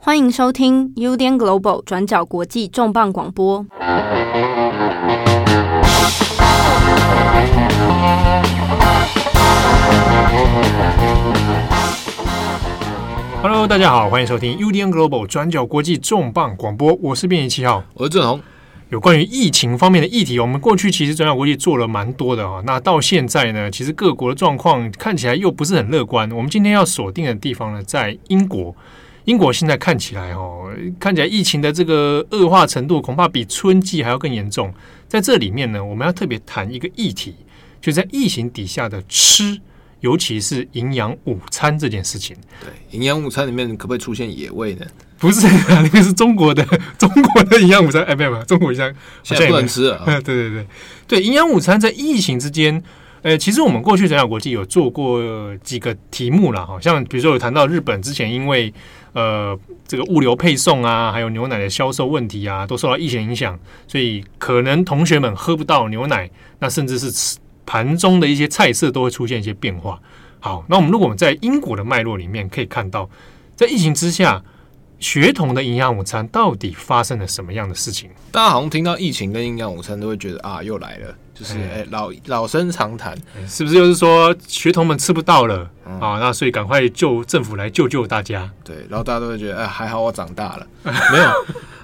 欢迎收听 UDN Global 转角国际重磅广播。Hello，大家好，欢迎收听 UDN Global 转角国际重磅广播。我是编辑七号，我是郑红。有关于疫情方面的议题，我们过去其实转角国际做了蛮多的啊。那到现在呢，其实各国的状况看起来又不是很乐观。我们今天要锁定的地方呢，在英国。英国现在看起来哦，看起来疫情的这个恶化程度恐怕比春季还要更严重。在这里面呢，我们要特别谈一个议题，就在疫情底下的吃，尤其是营养午餐这件事情。对，营养午餐里面可不可以出现野味呢？不是，那个是中国的 中国的营养午餐。哎，没有没有，中国营养现在不能吃 了。对对对对，营养午餐在疫情之间。呃，其实我们过去转角国际有做过几个题目了，好像比如说有谈到日本之前因为呃这个物流配送啊，还有牛奶的销售问题啊，都受到疫情影响，所以可能同学们喝不到牛奶，那甚至是吃盘中的一些菜色都会出现一些变化。好，那我们如果我们在英国的脉络里面可以看到，在疫情之下，学童的营养午餐到底发生了什么样的事情？大家好像听到疫情跟营养午餐都会觉得啊，又来了。就是哎，老老生常谈，是不是？就是说学童们吃不到了、嗯、啊，那所以赶快救政府来救救大家。对，然后大家都会觉得，哎，还好我长大了。没有，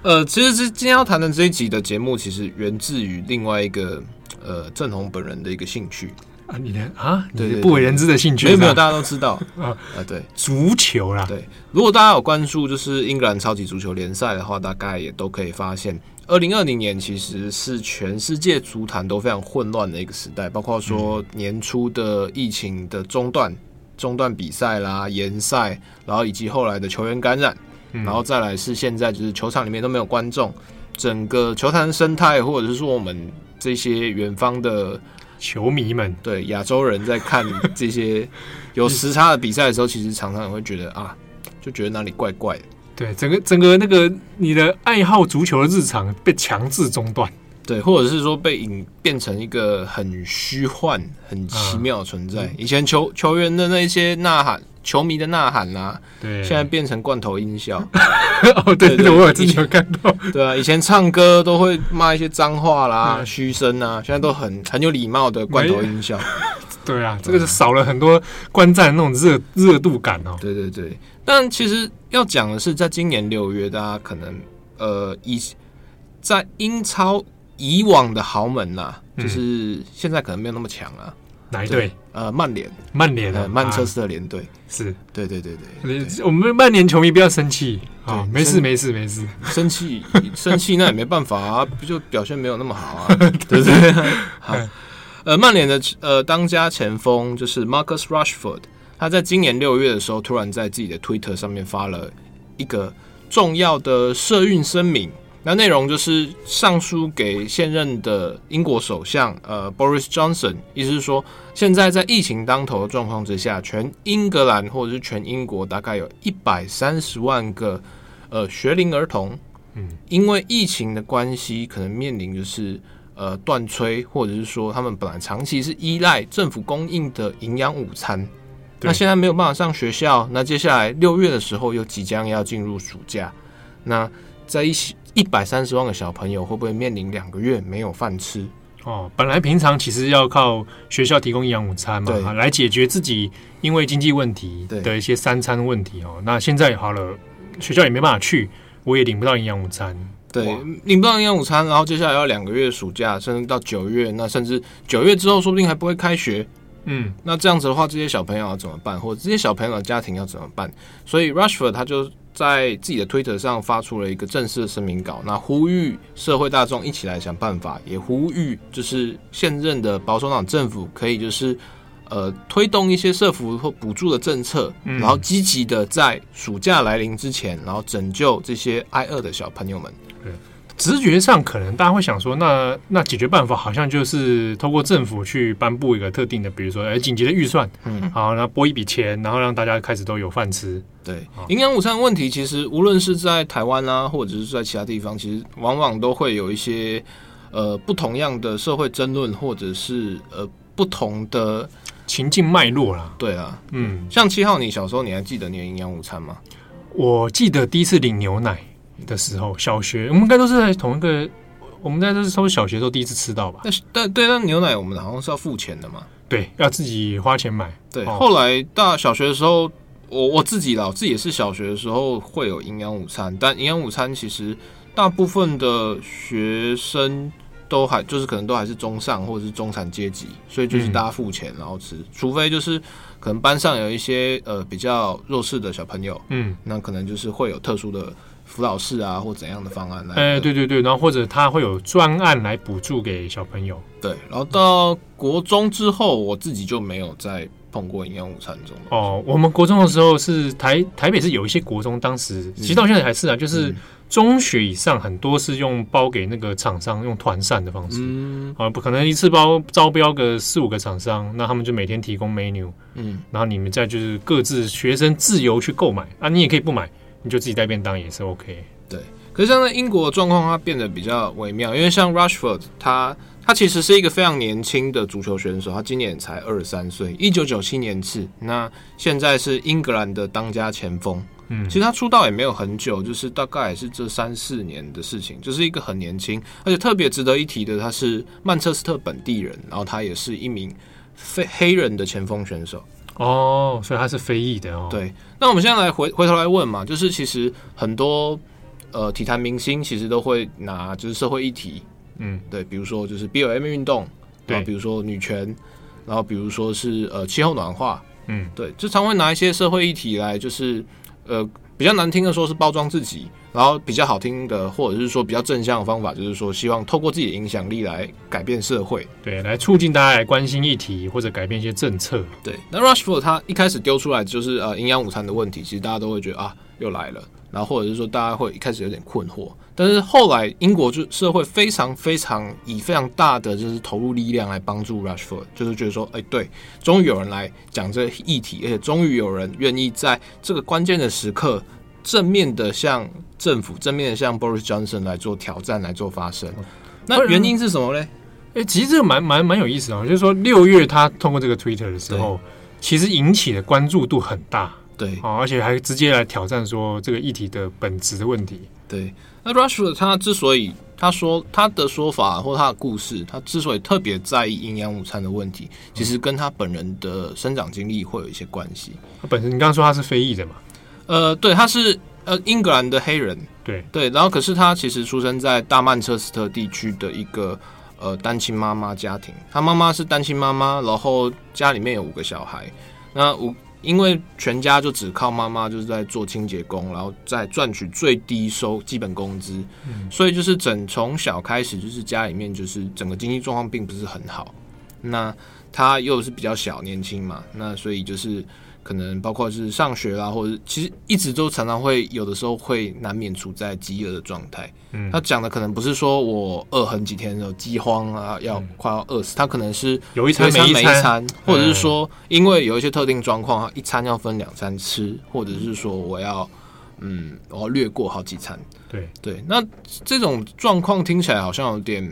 呃，其实是今天要谈的这一集的节目，其实源自于另外一个呃郑红本人的一个兴趣。啊，你的啊，对，不为人知的兴趣，没有没有，大家都知道。啊啊，对，足球啦，对，如果大家有关注就是英格兰超级足球联赛的话，大概也都可以发现。二零二零年其实是全世界足坛都非常混乱的一个时代，包括说年初的疫情的中断、中断比赛啦、延赛，然后以及后来的球员感染，然后再来是现在就是球场里面都没有观众，整个球坛生态或者是说我们这些远方的球迷们，对亚洲人在看这些有时差的比赛的时候，其实常常也会觉得啊，就觉得哪里怪怪的。对，整个整个那个你的爱好足球的日常被强制中断，对，或者是说被引变成一个很虚幻、很奇妙的存在。啊、以前球球员的那些呐喊，球迷的呐喊啊，对，现在变成罐头音效。哦，对对，对，我有之前有看到。对啊，以前唱歌都会骂一些脏话啦、嘘声啊，现在都很很有礼貌的罐头音效。对啊，这个是少了很多观战那种热热度感哦。对对对。但其实要讲的是，在今年六月，大家可能呃，以在英超以往的豪门呐、啊，就是现在可能没有那么强啊。哪一队？呃，曼联，曼联的曼彻斯特联队、啊。是，对对对对。对我们曼联球迷不要生气啊，没事没事没事。生气 生气那也没办法啊，不就表现没有那么好啊，对 不对？好，呃，曼联的呃当家前锋就是 Marcus Rashford。他在今年六月的时候，突然在自己的 Twitter 上面发了一个重要的社运声明，那内容就是上书给现任的英国首相呃 Boris Johnson，意思是说，现在在疫情当头的状况之下，全英格兰或者是全英国大概有一百三十万个呃学龄儿童，嗯，因为疫情的关系，可能面临就是呃断炊，或者是说他们本来长期是依赖政府供应的营养午餐。那现在没有办法上学校，那接下来六月的时候又即将要进入暑假，那在一起一百三十万个小朋友会不会面临两个月没有饭吃？哦，本来平常其实要靠学校提供营养午餐嘛，来解决自己因为经济问题的一些三餐问题哦。那现在好了，学校也没办法去，我也领不到营养午餐。对，领不到营养午餐，然后接下来要两个月暑假，甚至到九月，那甚至九月之后说不定还不会开学。嗯，那这样子的话，这些小朋友要怎么办？或者这些小朋友的家庭要怎么办？所以 Rushford 他就在自己的推特上发出了一个正式的声明稿，那呼吁社会大众一起来想办法，也呼吁就是现任的保守党政府可以就是呃推动一些社福或补助的政策，然后积极的在暑假来临之前，然后拯救这些挨饿的小朋友们。直觉上，可能大家会想说，那那解决办法好像就是透过政府去颁布一个特定的，比如说哎紧急的预算，嗯，好，那拨一笔钱，然后让大家开始都有饭吃。对，营养午餐问题，其实无论是在台湾啊，或者是在其他地方，其实往往都会有一些呃不同样的社会争论，或者是呃不同的情境脉络啦。对啊，嗯，像七号，你小时候你还记得你的营养午餐吗？我记得第一次领牛奶的时候，小学我们应该都是在同一个，我们应该都是从小学时候第一次吃到吧？但是但对，那牛奶我们好像是要付钱的嘛？对，要自己花钱买。对，哦、后来大小学的时候，我我自己啦，我自己也是小学的时候会有营养午餐，但营养午餐其实大部分的学生都还就是可能都还是中上或者是中产阶级，所以就是大家付钱然后吃，嗯、除非就是可能班上有一些呃比较弱势的小朋友，嗯，那可能就是会有特殊的辅导室啊或怎样的方案来。哎，对对对，然后或者他会有专案来补助给小朋友。对，然后到国中之后，我自己就没有再碰过营养午餐这种。哦，我们国中的时候是台台北是有一些国中，当时其实到现在还是啊，就是中学以上很多是用包给那个厂商用团膳的方式，嗯，啊，不可能一次包招标个四五个厂商，那他们就每天提供 menu，嗯，然后你们再就是各自学生自由去购买啊，你也可以不买，你就自己带便当也是 OK。对，可是像在英国的状况，它变得比较微妙，因为像 Rushford 他。他其实是一个非常年轻的足球选手，他今年才二十三岁，一九九七年次，那现在是英格兰的当家前锋。嗯，其实他出道也没有很久，就是大概也是这三四年的事情，就是一个很年轻，而且特别值得一提的，他是曼彻斯特本地人，然后他也是一名非黑人的前锋选手。哦，所以他是非议的哦。对，那我们现在来回回头来问嘛，就是其实很多呃体坛明星其实都会拿就是社会议题。嗯，对，比如说就是 BLM 运动，对，比如说女权，然后比如说是呃气候暖化，嗯，对，就常会拿一些社会议题来，就是呃比较难听的说是包装自己，然后比较好听的或者是说比较正向的方法，就是说希望透过自己的影响力来改变社会，对，来促进大家来关心议题或者改变一些政策。对，那 Rushford 他一开始丢出来就是呃营养午餐的问题，其实大家都会觉得啊又来了。然后或者是说，大家会一开始有点困惑，但是后来英国就社会非常非常以非常大的就是投入力量来帮助 Rushford，就是觉得说，哎，对，终于有人来讲这个议题，而且终于有人愿意在这个关键的时刻正面的向政府、正面的向 Boris Johnson 来做挑战、来做发声。那原因是什么呢？哎，其实这个蛮蛮蛮有意思啊，就是说六月他通过这个 Twitter 的时候，其实引起的关注度很大。对，哦，而且还直接来挑战说这个议题的本质的问题。对，那 Rashford 他之所以他说他的说法或他的故事，他之所以特别在意营养午餐的问题，其实跟他本人的生长经历会有一些关系。他本身，你刚刚说他是非裔的嘛？呃，对，他是呃英格兰的黑人。对对，然后可是他其实出生在大曼彻斯特地区的一个呃单亲妈妈家庭，他妈妈是单亲妈妈，然后家里面有五个小孩，那五。因为全家就只靠妈妈，就是在做清洁工，然后再赚取最低收基本工资，嗯，所以就是整从小开始就是家里面就是整个经济状况并不是很好。那他又是比较小年轻嘛，那所以就是。可能包括是上学啦，或者其实一直都常常会有的时候会难免处在饥饿的状态。嗯，他讲的可能不是说我饿很几天的饥荒啊，要快要饿死，他可能是有一餐没一餐，或者是说因为有一些特定状况，一餐要分两餐吃，或者是说我要嗯我要略过好几餐。对对，那这种状况听起来好像有点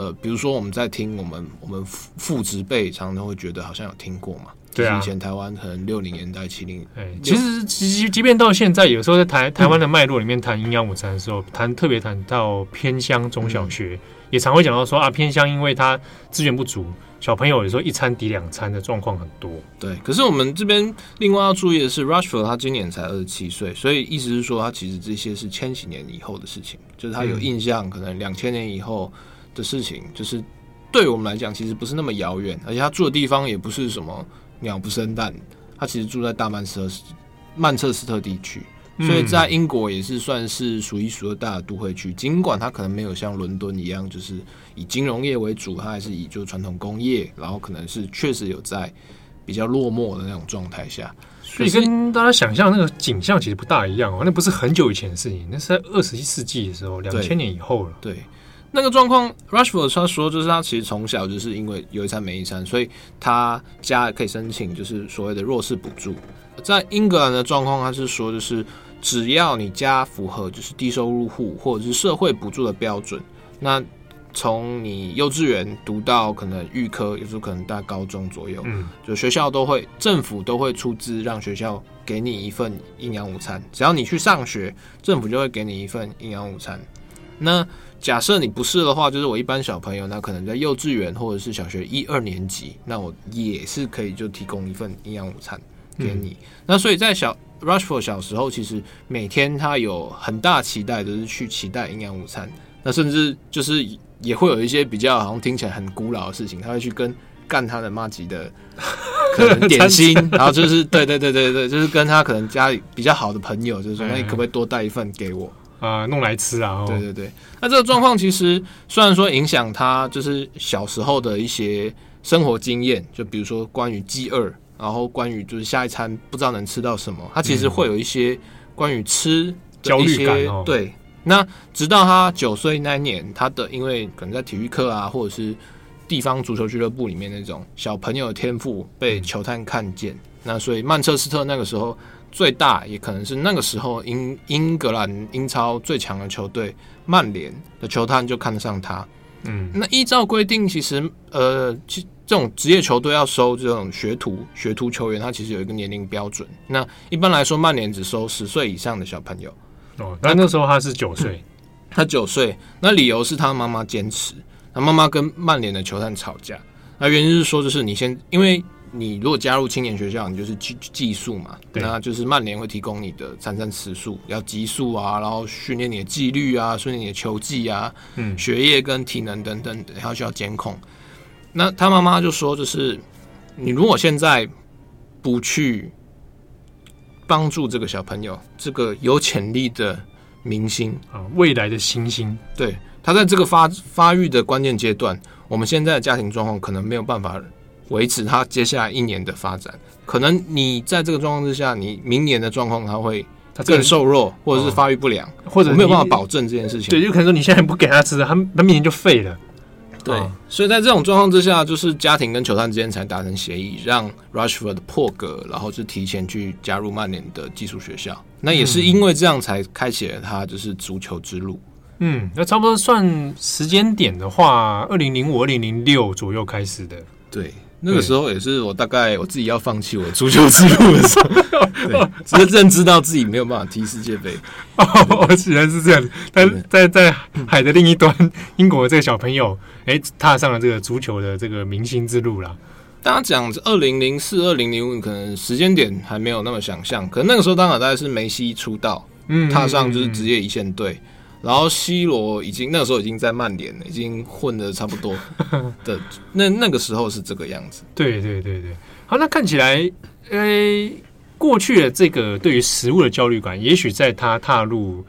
呃，比如说我们在听我们我们父父执辈常常会觉得好像有听过嘛。对啊，以前台湾可能六零年代、七零，哎，其实即即便到现在，有时候在台台湾的脉络里面谈营养午餐的时候，谈特别谈到偏乡中小学，嗯、也常会讲到说啊，偏乡因为它资源不足，小朋友有时候一餐抵两餐的状况很多。对，可是我们这边另外要注意的是，Rushford 他今年才二十七岁，所以意思是说，他其实这些是千禧年以后的事情，就是他有印象，嗯、可能两千年以后的事情，就是对我们来讲，其实不是那么遥远，而且他住的地方也不是什么。鸟不生蛋，他其实住在大曼彻斯曼彻斯特地区，所以在英国也是算是数一数二大的都会区。尽管它可能没有像伦敦一样，就是以金融业为主，它还是以就传统工业，然后可能是确实有在比较落寞的那种状态下。所以跟大家想象那个景象其实不大一样哦，那不是很久以前的事情，那是在二十一世纪的时候，两千年以后了。对。对那个状况，Rashford 他说，就是他其实从小就是因为有一餐没一餐，所以他家可以申请就是所谓的弱势补助。在英格兰的状况，他是说就是只要你家符合就是低收入户或者是社会补助的标准，那从你幼稚园读到可能预科，有时候可能大概高中左右，就学校都会，政府都会出资让学校给你一份营养午餐。只要你去上学，政府就会给你一份营养午餐。那假设你不是的话，就是我一般小朋友，那可能在幼稚园或者是小学一二年级，那我也是可以就提供一份营养午餐给你。嗯、那所以在小 Rushford 小时候，其实每天他有很大期待，就是去期待营养午餐。那甚至就是也会有一些比较好像听起来很古老的事情，他会去跟干他的妈吉的 可能点心，然后就是对对对对对，就是跟他可能家里比较好的朋友，就是说，那你可不可以多带一份给我啊、呃，弄来吃啊？对对对。那这个状况其实虽然说影响他就是小时候的一些生活经验，就比如说关于饥饿，然后关于就是下一餐不知道能吃到什么，他其实会有一些关于吃的一些焦虑感哦，对。那直到他九岁那一年，他的因为可能在体育课啊，或者是地方足球俱乐部里面那种小朋友的天赋被球探看见，那所以曼彻斯特那个时候最大，也可能是那个时候英英格兰英超最强的球队曼联的球探就看得上他。嗯，那依照规定，其实呃，其这种职业球队要收这种学徒学徒球员，他其实有一个年龄标准。那一般来说，曼联只收十岁以上的小朋友。哦，那那时候他是九岁，嗯，他九岁，那理由是他妈妈坚持，他妈妈跟曼联的球探吵架，那原因是说就是你先，因为你如果加入青年学校，你就是技技术嘛，那就是曼联会提供你的三餐食宿，要极速啊，然后训练你的纪律啊，训练你的球技啊，嗯，学业跟体能等等的，还需要监控。那他妈妈就说，就是你如果现在不去。帮助这个小朋友，这个有潜力的明星啊，未来的星星。对，他在这个发发育的关键阶段，我们现在的家庭状况可能没有办法维持他接下来一年的发展。可能你在这个状况之下，你明年的状况他会他更瘦弱，或者是发育不良，哦、或者没有办法保证这件事情。对，就可能说你现在不给他吃，他他明年就废了。对，所以在这种状况之下，就是家庭跟球探之间才达成协议，让 Rushford 破格，然后是提前去加入曼联的寄宿学校。那也是因为这样才开启了他就是足球之路。嗯，那差不多算时间点的话，二零零五、二零零六左右开始的。对。那个时候也是我大概我自己要放弃我的足球之路的时候，对，真正知道自己没有办法踢世界杯。哦，原来是这样。但在在海的另一端，英国的这个小朋友，哎、欸，踏上了这个足球的这个明星之路了。大家讲二零零四、二零零五，可能时间点还没有那么想象。可能那个时候，当然大概是梅西出道，嗯，踏上就是职业一线队。然后 C 罗已经那个时候已经在曼联了，已经混的差不多的。那那个时候是这个样子。对对对对。好，那看起来，呃，过去的这个对于食物的焦虑感，也许在他踏入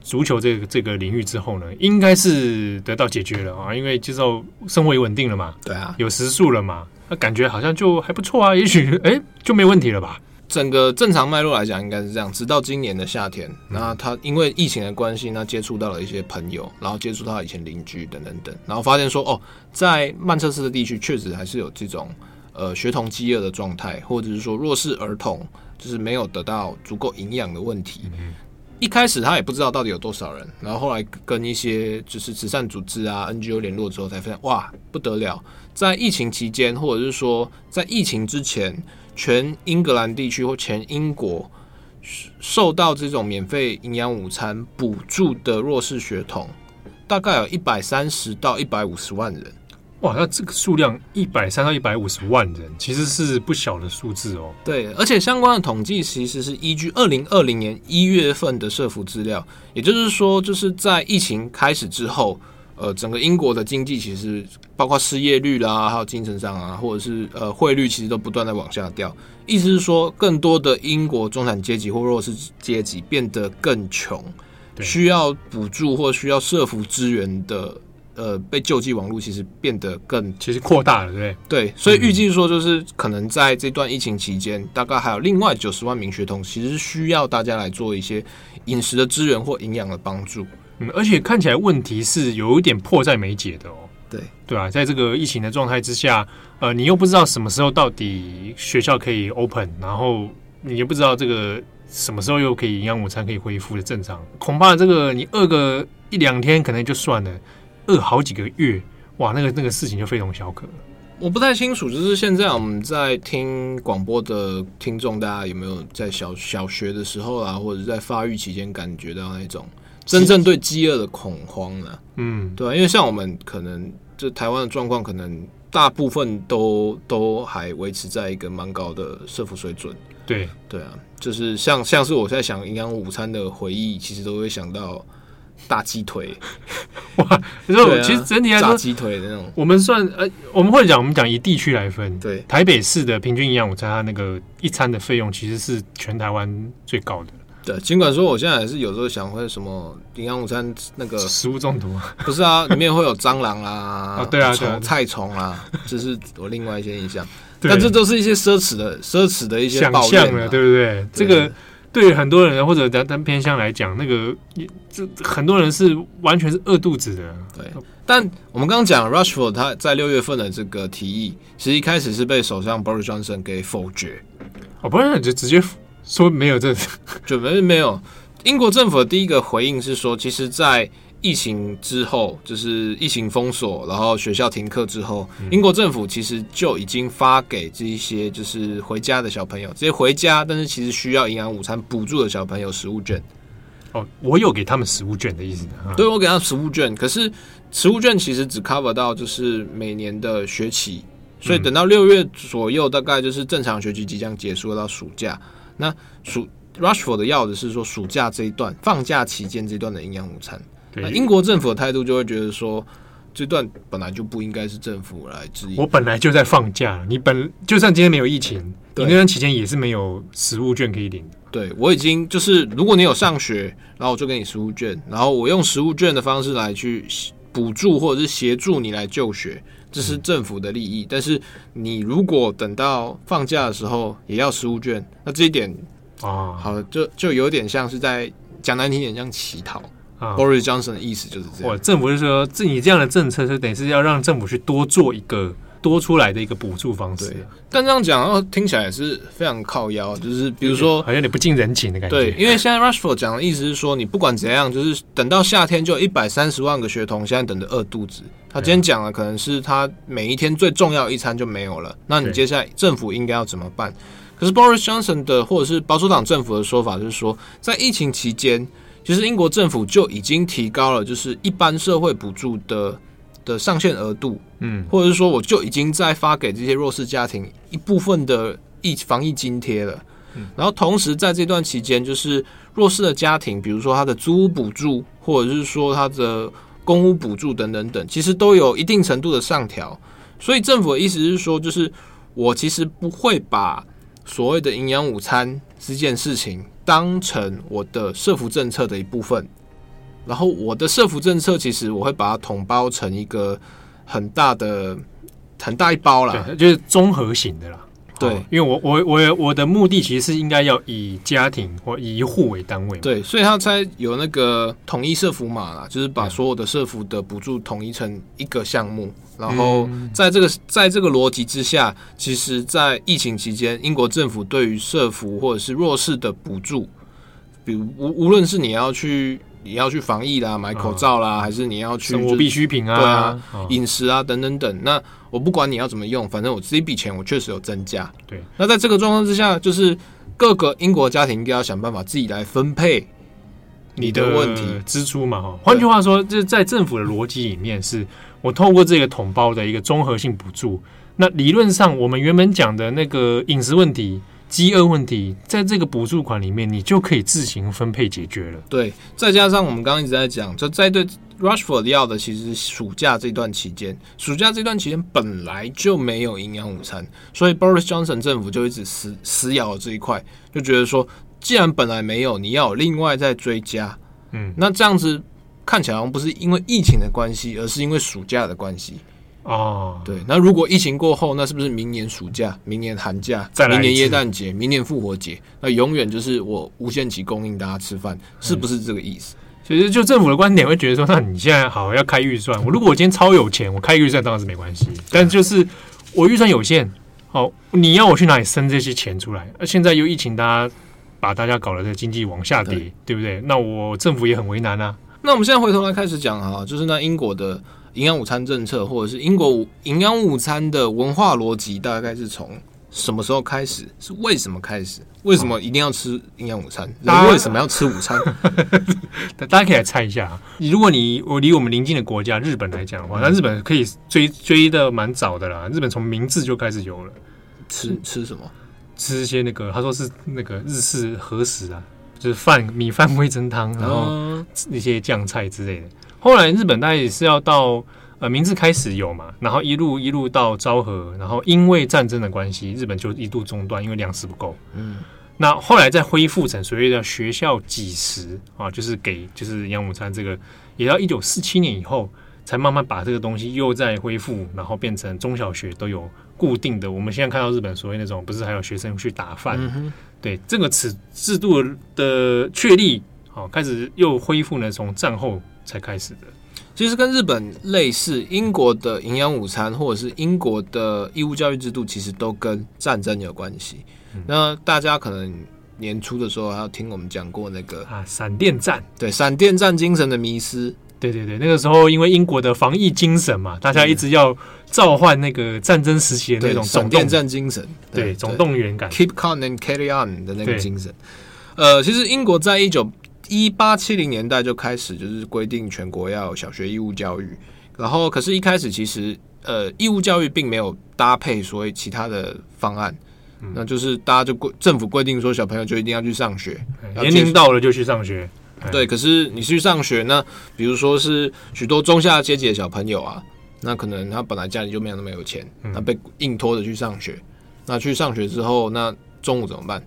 足球这个这个领域之后呢，应该是得到解决了啊，因为接受生活也稳定了嘛。对啊，有食宿了嘛，那感觉好像就还不错啊，也许哎就没问题了吧。整个正常脉络来讲，应该是这样。直到今年的夏天，那他因为疫情的关系，那接触到了一些朋友，然后接触到以前邻居等等等，然后发现说，哦，在曼彻斯特地区确实还是有这种呃学童饥饿的状态，或者是说弱势儿童就是没有得到足够营养的问题。一开始他也不知道到底有多少人，然后后来跟一些就是慈善组织啊 NGO 联络之后，才发现哇不得了，在疫情期间，或者是说在疫情之前。全英格兰地区或全英国受到这种免费营养午餐补助的弱势学童，大概有一百三十到一百五十万人。哇，那这个数量一百三到一百五十万人，其实是不小的数字哦。对，而且相关的统计其实是依据二零二零年一月份的社福资料，也就是说，就是在疫情开始之后。呃，整个英国的经济其实包括失业率啦，还有精神上啊，或者是呃汇率，其实都不断的往下掉。意思是说，更多的英国中产阶级或弱势阶级变得更穷，需要补助或需要社福资源的呃被救济网络，其实变得更其实扩大了，对不对？对，所以预计说，就是可能在这段疫情期间，大概还有另外九十万名学童，其实需要大家来做一些饮食的资源或营养的帮助。嗯，而且看起来问题是有一点迫在眉睫的哦。对对啊，在这个疫情的状态之下，呃，你又不知道什么时候到底学校可以 open，然后你又不知道这个什么时候又可以营养午餐可以恢复的正常。恐怕这个你饿个一两天可能就算了，饿好几个月，哇，那个那个事情就非同小可。我不太清楚，就是现在我们在听广播的听众，大家有没有在小小学的时候啊，或者在发育期间感觉到那种真正对饥饿的恐慌呢？嗯，对，啊因为像我们可能就台湾的状况，可能大部分都都还维持在一个蛮高的社福水准。对，对啊，就是像像是我在想营养午餐的回忆，其实都会想到。大鸡腿，哇！你说，其实整体来说，鸡腿的那种，我们算呃，我们会讲，我们讲以地区来分，对，台北市的平均营养午餐，它那个一餐的费用其实是全台湾最高的。对，尽管说我现在还是有时候想会什么营养午餐那个食物中毒，不是啊，里面会有蟑螂啊，哦、对啊，虫菜虫啊，这是我另外一些印象。但这都是一些奢侈的、奢侈的一些想象了，对不对？这个。对于很多人或者单单偏向来讲，那个这很多人是完全是饿肚子的。对，但我们刚刚讲 Rushford 他在六月份的这个提议，其实一开始是被首相 Boris Johnson 给否决。哦，不是，就直接说没有这，准备没有。英国政府的第一个回应是说，其实，在疫情之后，就是疫情封锁，然后学校停课之后，英国政府其实就已经发给这一些就是回家的小朋友，直接回家，但是其实需要营养午餐补助的小朋友食物券。哦，我有给他们食物券的意思。对，我给他食物券，可是食物券其实只 cover 到就是每年的学期，所以等到六月左右，大概就是正常学期即将结束到暑假。那暑 Rushford 要的是说暑假这一段放假期间这段的营养午餐。那英国政府的态度就会觉得说，这段本来就不应该是政府来指引。我本来就在放假，你本就算今天没有疫情，你那段期间也是没有食物券可以领。对，我已经就是，如果你有上学，然后我就给你食物券，然后我用食物券的方式来去补助或者是协助你来就学，这是政府的利益。嗯、但是你如果等到放假的时候也要食物券，那这一点啊，好，就就有点像是在讲难听点，像乞讨。Boris Johnson 的意思就是这样。政府是说，这你这样的政策，就等于是要让政府去多做一个多出来的一个补助方式。但这样讲，听起来也是非常靠腰。就是比如说，好像有点不近人情的感觉。对，因为现在 Rushford 讲的意思是说，你不管怎样，就是等到夏天，就一百三十万个学童现在等着饿肚子。他今天讲的可能是他每一天最重要一餐就没有了。那你接下来政府应该要怎么办？可是 Boris Johnson 的或者是保守党政府的说法就是说，在疫情期间。其实英国政府就已经提高了，就是一般社会补助的的上限额度，嗯，或者是说，我就已经在发给这些弱势家庭一部分的疫防疫津贴了。嗯，然后同时在这段期间，就是弱势的家庭，比如说他的租屋补助，或者是说他的公屋补助等等等，其实都有一定程度的上调。所以政府的意思是说，就是我其实不会把所谓的营养午餐这件事情。当成我的社福政策的一部分，然后我的社福政策其实我会把它统包成一个很大的很大一包啦，就是综合型的啦。对，因为我我我我的目的其实是应该要以家庭或以一户为单位。对，所以他才有那个统一社福码啦，就是把所有的社福的补助统一成一个项目。然后在这个在这个逻辑之下，其实，在疫情期间，英国政府对于社福或者是弱势的补助，比如无无论是你要去你要去防疫啦、买口罩啦，还是你要去生活必需品啊、对啊、饮食啊等等等，那我不管你要怎么用，反正我这一笔钱我确实有增加。对，那在这个状况之下，就是各个英国家庭应该要想办法自己来分配你的问题。支出嘛。哈，换句话说，就是在政府的逻辑里面是。我透过这个统包的一个综合性补助，那理论上我们原本讲的那个饮食问题、饥饿问题，在这个补助款里面，你就可以自行分配解决了。对，再加上我们刚刚一直在讲，就在对 Rushford 要的，其实暑假这段期间，暑假这段期间本来就没有营养午餐，所以 Boris Johnson 政府就一直死死咬这一块，就觉得说，既然本来没有，你要另外再追加，嗯，那这样子。看起来好像不是因为疫情的关系，而是因为暑假的关系哦。对，那如果疫情过后，那是不是明年暑假、明年寒假、明年耶诞节、明年复活节，那永远就是我无限期供应大家吃饭，是不是这个意思？其实就政府的观点会觉得说，那你现在好要开预算，我如果我今天超有钱，我开预算当然是没关系。但就是我预算有限，好，你要我去哪里生这些钱出来？那现在又疫情，大家把大家搞得这经济往下跌，对，不对？那我政府也很为难啊。那我们现在回头来开始讲啊，就是那英国的营养午餐政策，或者是英国营养午餐的文化逻辑，大概是从什么时候开始？是为什么开始？为什么一定要吃营养午餐？人为什么要吃午餐？大家可以来猜一下。如果你我离我们邻近的国家日本来讲的话，那日本可以追追的蛮早的啦。日本从明治就开始有了。吃吃什么？吃一些那个，他说是那个日式和食啊，就是饭米饭味噌汤，然后那些酱菜之类的。后来日本大概也是要到呃明治开始有嘛，然后一路一路到昭和，然后因为战争的关系，日本就一度中断，因为粮食不够。嗯，那后来再恢复成所谓的学校给食啊，就是给就是营养午餐这个，也要一九四七年以后才慢慢把这个东西又再恢复，然后变成中小学都有。固定的，我们现在看到日本所谓那种，不是还有学生去打饭？对这个此制度的确立，好、哦、开始又恢复呢，从战后才开始的。其实跟日本类似，英国的营养午餐或者是英国的义务教育制度，其实都跟战争有关系。嗯、那大家可能年初的时候还要听我们讲过那个啊，闪电战，对，闪电战精神的迷失。对对对，那个时候因为英国的防疫精神嘛，大家一直要召唤那个战争时期的那种闪电战精神，对，总动员感，keep calm and carry on 的那个精神。呃，其实英国在一九一八七零年代就开始就是规定全国要小学义务教育，然后可是，一开始其实呃义务教育并没有搭配所谓其他的方案，嗯、那就是大家就规政府规定说小朋友就一定要去上学，年龄到了就去上学。对，可是你去上学那？比如说是许多中下阶级的小朋友啊，那可能他本来家里就没有那么有钱，他被硬拖着去上学。那去上学之后，那中午怎么办？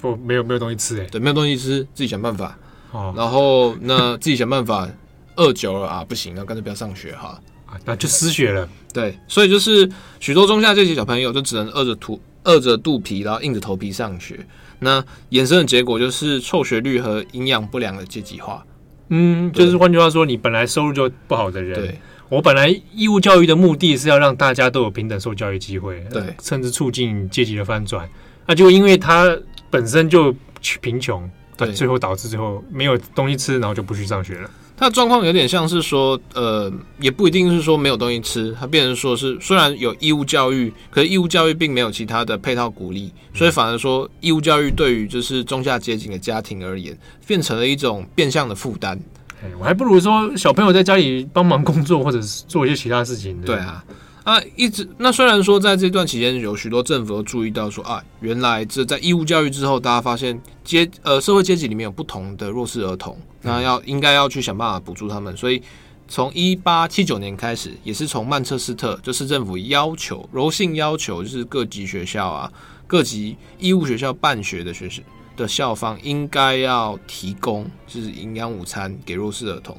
不，没有没有东西吃哎。对，没有东西吃，自己想办法。哦。然后那自己想办法，饿久了啊，不行，那干脆不要上学哈。啊，那就失学了。对，所以就是许多中下阶级小朋友就只能饿着肚饿着肚皮，然后硬着头皮上学。那衍生的结果就是辍学率和营养不良的阶级化。嗯，就是换句话说，你本来收入就不好的人，对，我本来义务教育的目的是要让大家都有平等受教育机会，对，甚至促进阶级的翻转。那就因为他本身就贫穷，对，最后导致最后没有东西吃，然后就不去上学了。他的状况有点像是说，呃，也不一定是说没有东西吃，他变成说是虽然有义务教育，可是义务教育并没有其他的配套鼓励，所以反而说义务教育对于就是中下阶级的家庭而言，变成了一种变相的负担。哎，我还不如说小朋友在家里帮忙工作，或者是做一些其他事情。对啊。啊，一直那虽然说在这段期间有许多政府都注意到说啊，原来这在义务教育之后，大家发现阶呃社会阶级里面有不同的弱势儿童，那要应该要去想办法补助他们，所以从一八七九年开始，也是从曼彻斯特就市政府要求柔性要求，就是各级学校啊，各级义务学校办学的学校的校方应该要提供就是营养午餐给弱势儿童。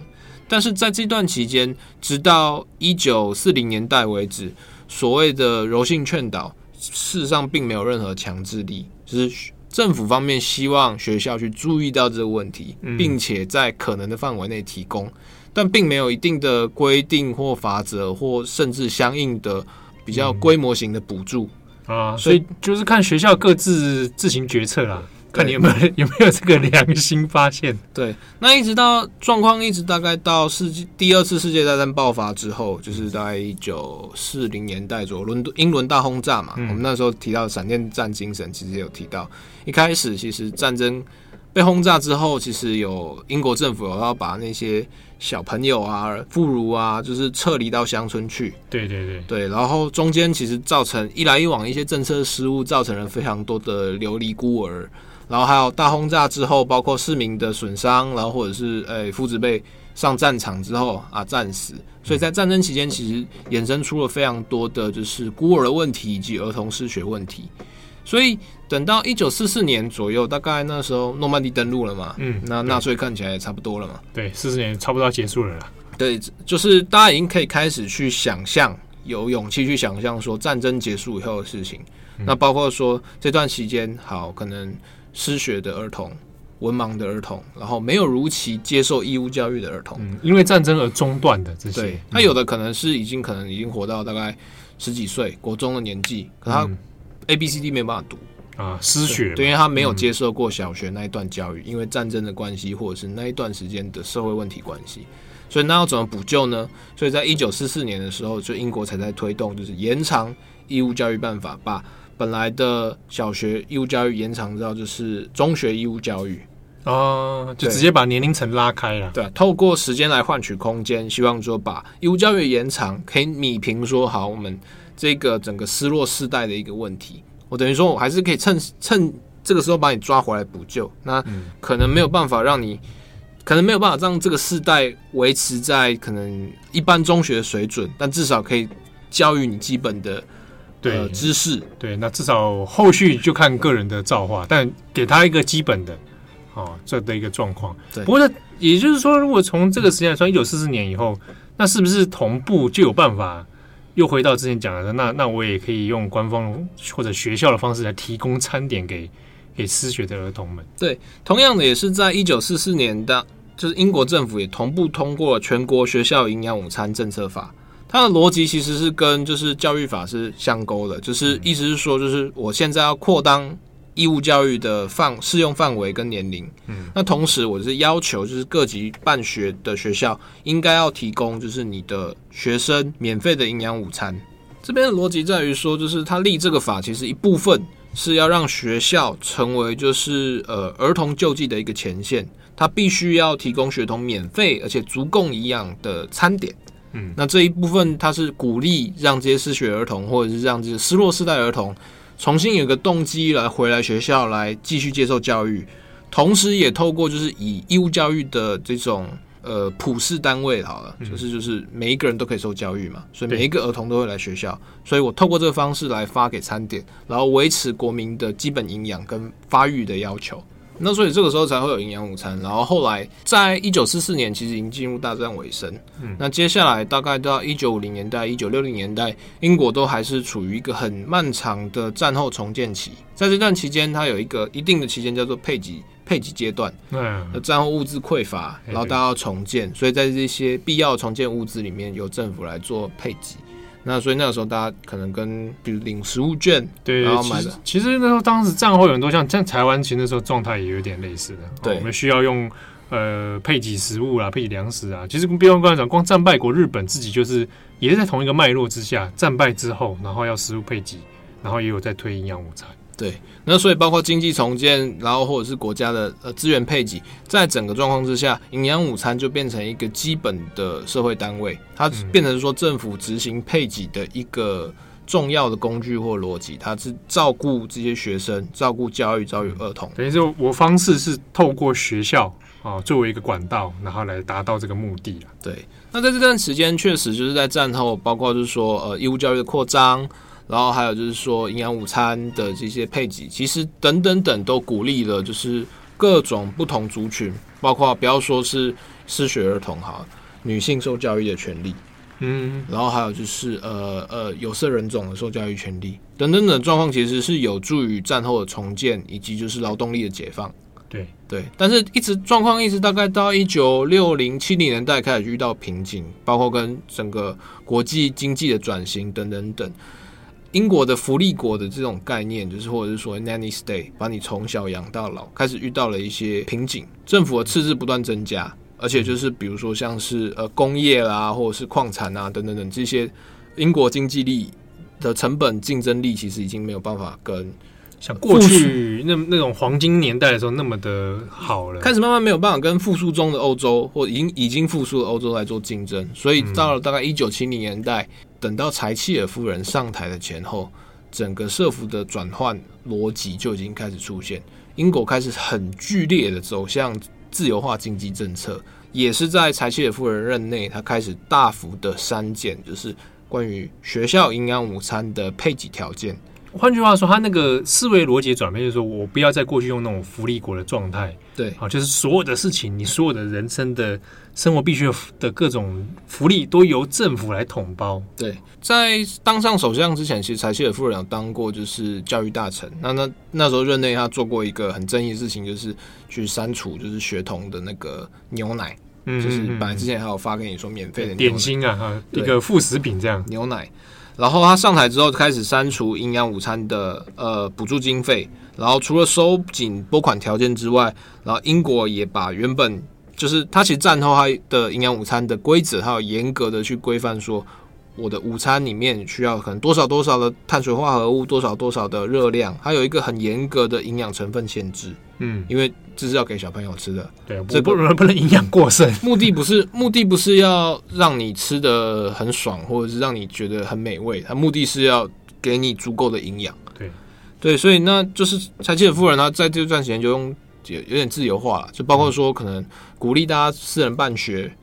但是在这段期间，直到一九四零年代为止，所谓的柔性劝导，事实上并没有任何强制力。就是政府方面希望学校去注意到这个问题，并且在可能的范围内提供，但并没有一定的规定或法则，或甚至相应的比较规模型的补助啊。所以就是看学校各自自行决策啦。看你有没有有没有这个良心发现？对，那一直到状况一直大概到世纪第二次世界大战爆发之后，就是大概一九四零年代左右，伦敦英伦大轰炸嘛。嗯、我们那时候提到闪电战精神，其实也有提到，一开始其实战争被轰炸之后，其实有英国政府有要把那些小朋友啊、妇孺啊，就是撤离到乡村去。对对对对，然后中间其实造成一来一往一些政策失误，造成了非常多的流离孤儿。然后还有大轰炸之后，包括市民的损伤，然后或者是诶父子辈上战场之后啊战死，所以在战争期间其实衍生出了非常多的就是孤儿的问题以及儿童失学问题。所以等到一九四四年左右，大概那时候诺曼底登陆了嘛，嗯，那纳粹看起来也差不多了嘛，对，四十年差不多要结束了啦。对，就是大家已经可以开始去想象，有勇气去想象说战争结束以后的事情。嗯、那包括说这段期间，好可能。失学的儿童、文盲的儿童，然后没有如期接受义务教育的儿童，嗯、因为战争而中断的这些，对，他有的可能是已经可能已经活到大概十几岁，国中的年纪，可他 A B C D 没有办法读，啊，失学，对，因为他没有接受过小学那一段教育，嗯、因为战争的关系，或者是那一段时间的社会问题关系，所以那要怎么补救呢？所以在一九四四年的时候，就英国才在推动，就是延长义务教育办法，把本来的小学义务教育延长到就是中学义务教育。哦，就直接把年龄层拉开了。对，对，透过时间来换取空间，希望说把义务教育延长，可以弭平说好我们这个整个失落世代的一个问题。我等于说我还是可以趁趁这个时候把你抓回来补救。那可能没有办法让你，可能没有办法让这个世代维持在可能一般中学的水准，但至少可以教育你基本的对、呃、知识。对，那至少后续就看个人的造化，但给他一个基本的。哦，这的一个状况。对，不过呢，也就是说，如果从这个时间来算，一九四四年以后，那是不是同步就有办法又回到之前讲的？那那我也可以用官方或者学校的方式来提供餐点给给失学的儿童们。对，同样的也是在一九四四年的，就是英国政府也同步通过了全国学校营养午餐政策法。它的逻辑其实是跟就是教育法是相勾的，就是意思是说，就是我现在要扩当。义务教育的范适用范围跟年龄，嗯，那同时我是要求，就是各级办学的学校应该要提供，就是你的学生免费的营养午餐。这边的逻辑在于说，就是他立这个法，其实一部分是要让学校成为就是呃儿童救济的一个前线，他必须要提供学童免费而且足够营养的餐点。嗯，那这一部分它是鼓励让这些失学儿童或者是让这些失落世代儿童。重新有个动机来回来学校来继续接受教育，同时也透过就是以义务教育的这种呃普世单位好了，就是就是每一个人都可以受教育嘛，所以每一个儿童都会来学校，所以我透过这个方式来发给餐点，然后维持国民的基本营养跟发育的要求。那所以这个时候才会有营养午餐，然后后来在一九四四年其实已经进入大战尾声，嗯，那接下来大概到一九五零年代、一九六零年代，英国都还是处于一个很漫长的战后重建期，在这段期间，它有一个一定的期间叫做配给配给阶段，嗯，战后物资匮乏，然后大家要重建，所以在这些必要重建物资里面，由政府来做配给。那所以那个时候，大家可能跟比如领食物券，对，然后买的。其实那时候当时战后有很多像像台湾，其实那时候状态也有点类似的。对，我们需要用呃配给食物啦，配给粮食啊。其实不用跟他讲，光战败国日本自己就是也是在同一个脉络之下，战败之后，然后要食物配给，然后也有在推营养午餐。对，那所以包括经济重建，然后或者是国家的呃资源配给，在整个状况之下，营养午餐就变成一个基本的社会单位，它变成说政府执行配给的一个重要的工具或逻辑，它是照顾这些学生，照顾教育，教育儿童。等于说，我方式是透过学校啊、哦、作为一个管道，然后来达到这个目的。对，那在这段时间，确实就是在战后，包括就是说呃义务教育的扩张。然后还有就是说，营养午餐的这些配给，其实等等等都鼓励了，就是各种不同族群，包括不要说是失学儿童哈，女性受教育的权利，嗯，然后还有就是呃呃有色人种的受教育权利等等等状况，其实是有助于战后的重建以及就是劳动力的解放。对对，但是一直状况一直大概到一九六零七零年代开始遇到瓶颈，包括跟整个国际经济的转型等等等。英国的福利国的这种概念，就是或者是说 nanny state，把你从小养到老，开始遇到了一些瓶颈，政府的赤字不断增加，而且就是比如说像是呃工业啦，或者是矿产啊等等等这些，英国经济力的成本竞争力其实已经没有办法跟。像过去那那种黄金年代的时候那么的好了，开始慢慢没有办法跟复苏中的欧洲或已经已经复苏的欧洲来做竞争，所以到了大概一九七零年代，等到柴契尔夫人上台的前后，整个社福的转换逻辑就已经开始出现，英国开始很剧烈的走向自由化经济政策，也是在柴契尔夫人任内，他开始大幅的删减，就是关于学校营养午餐的配给条件。换句话说，他那个思维逻辑转变，就是说我不要再过去用那种福利国的状态，对，啊，就是所有的事情，你所有的人生的生活必须的各种福利都由政府来统包。对，在当上首相之前，其实柴契尔夫人有当过就是教育大臣，那那那时候任内他做过一个很争议的事情，就是去删除就是学童的那个牛奶，嗯，就是本来之前还有发给你说免费的点心啊，哈，一个副食品这样。牛奶。然后他上台之后开始删除营养午餐的呃补助经费，然后除了收紧拨款条件之外，然后英国也把原本就是他其实战后他的营养午餐的规则，还有严格的去规范说。我的午餐里面需要可能多少多少的碳水化合物，多少多少的热量，它有一个很严格的营养成分限制。嗯，因为这是要给小朋友吃的，对，这不能不能营养过剩。目的不是目的不是要让你吃的很爽，或者是让你觉得很美味，它目的是要给你足够的营养。对，对，所以那就是柴契尔夫人，她在这段时间就用有有点自由化了，就包括说可能鼓励大家私人办学。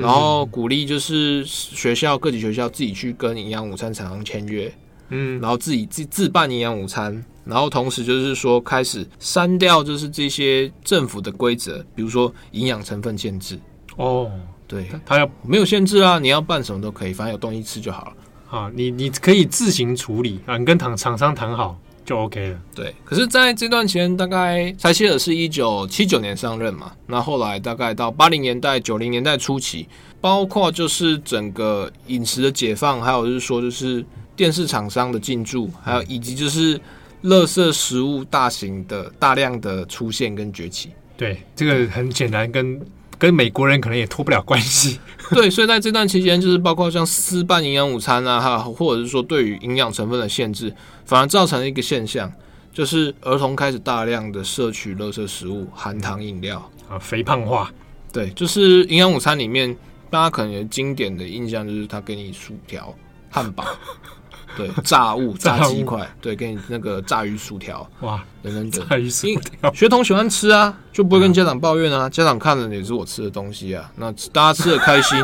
然后鼓励就是学校各级学校自己去跟营养午餐厂商签约，嗯，然后自己自自办营养午餐，然后同时就是说开始删掉就是这些政府的规则，比如说营养成分限制。哦，对，他要没有限制啊，你要办什么都可以，反正有东西吃就好了。啊，你你可以自行处理啊，你跟厂厂商谈好。就 OK 了。对，可是在这段期间，大概柴契尔是一九七九年上任嘛，那后来大概到八零年代、九零年代初期，包括就是整个饮食的解放，还有就是说就是电视厂商的进驻，还有以及就是垃圾食物大型的大量的出现跟崛起。对，这个很简单跟。跟美国人可能也脱不了关系，对，所以在这段期间，就是包括像私办营养午餐啊，哈，或者是说对于营养成分的限制，反而造成了一个现象，就是儿童开始大量的摄取垃圾食物、含糖饮料啊，肥胖化。对，就是营养午餐里面，大家可能有经典的印象就是他给你薯条、汉堡。对，炸物、炸鸡块，对，给你那个炸鱼薯条，哇，等等等，炸鱼薯条，学童喜欢吃啊，就不会跟家长抱怨啊。家长看了也是我吃的东西啊，那大家吃的开心。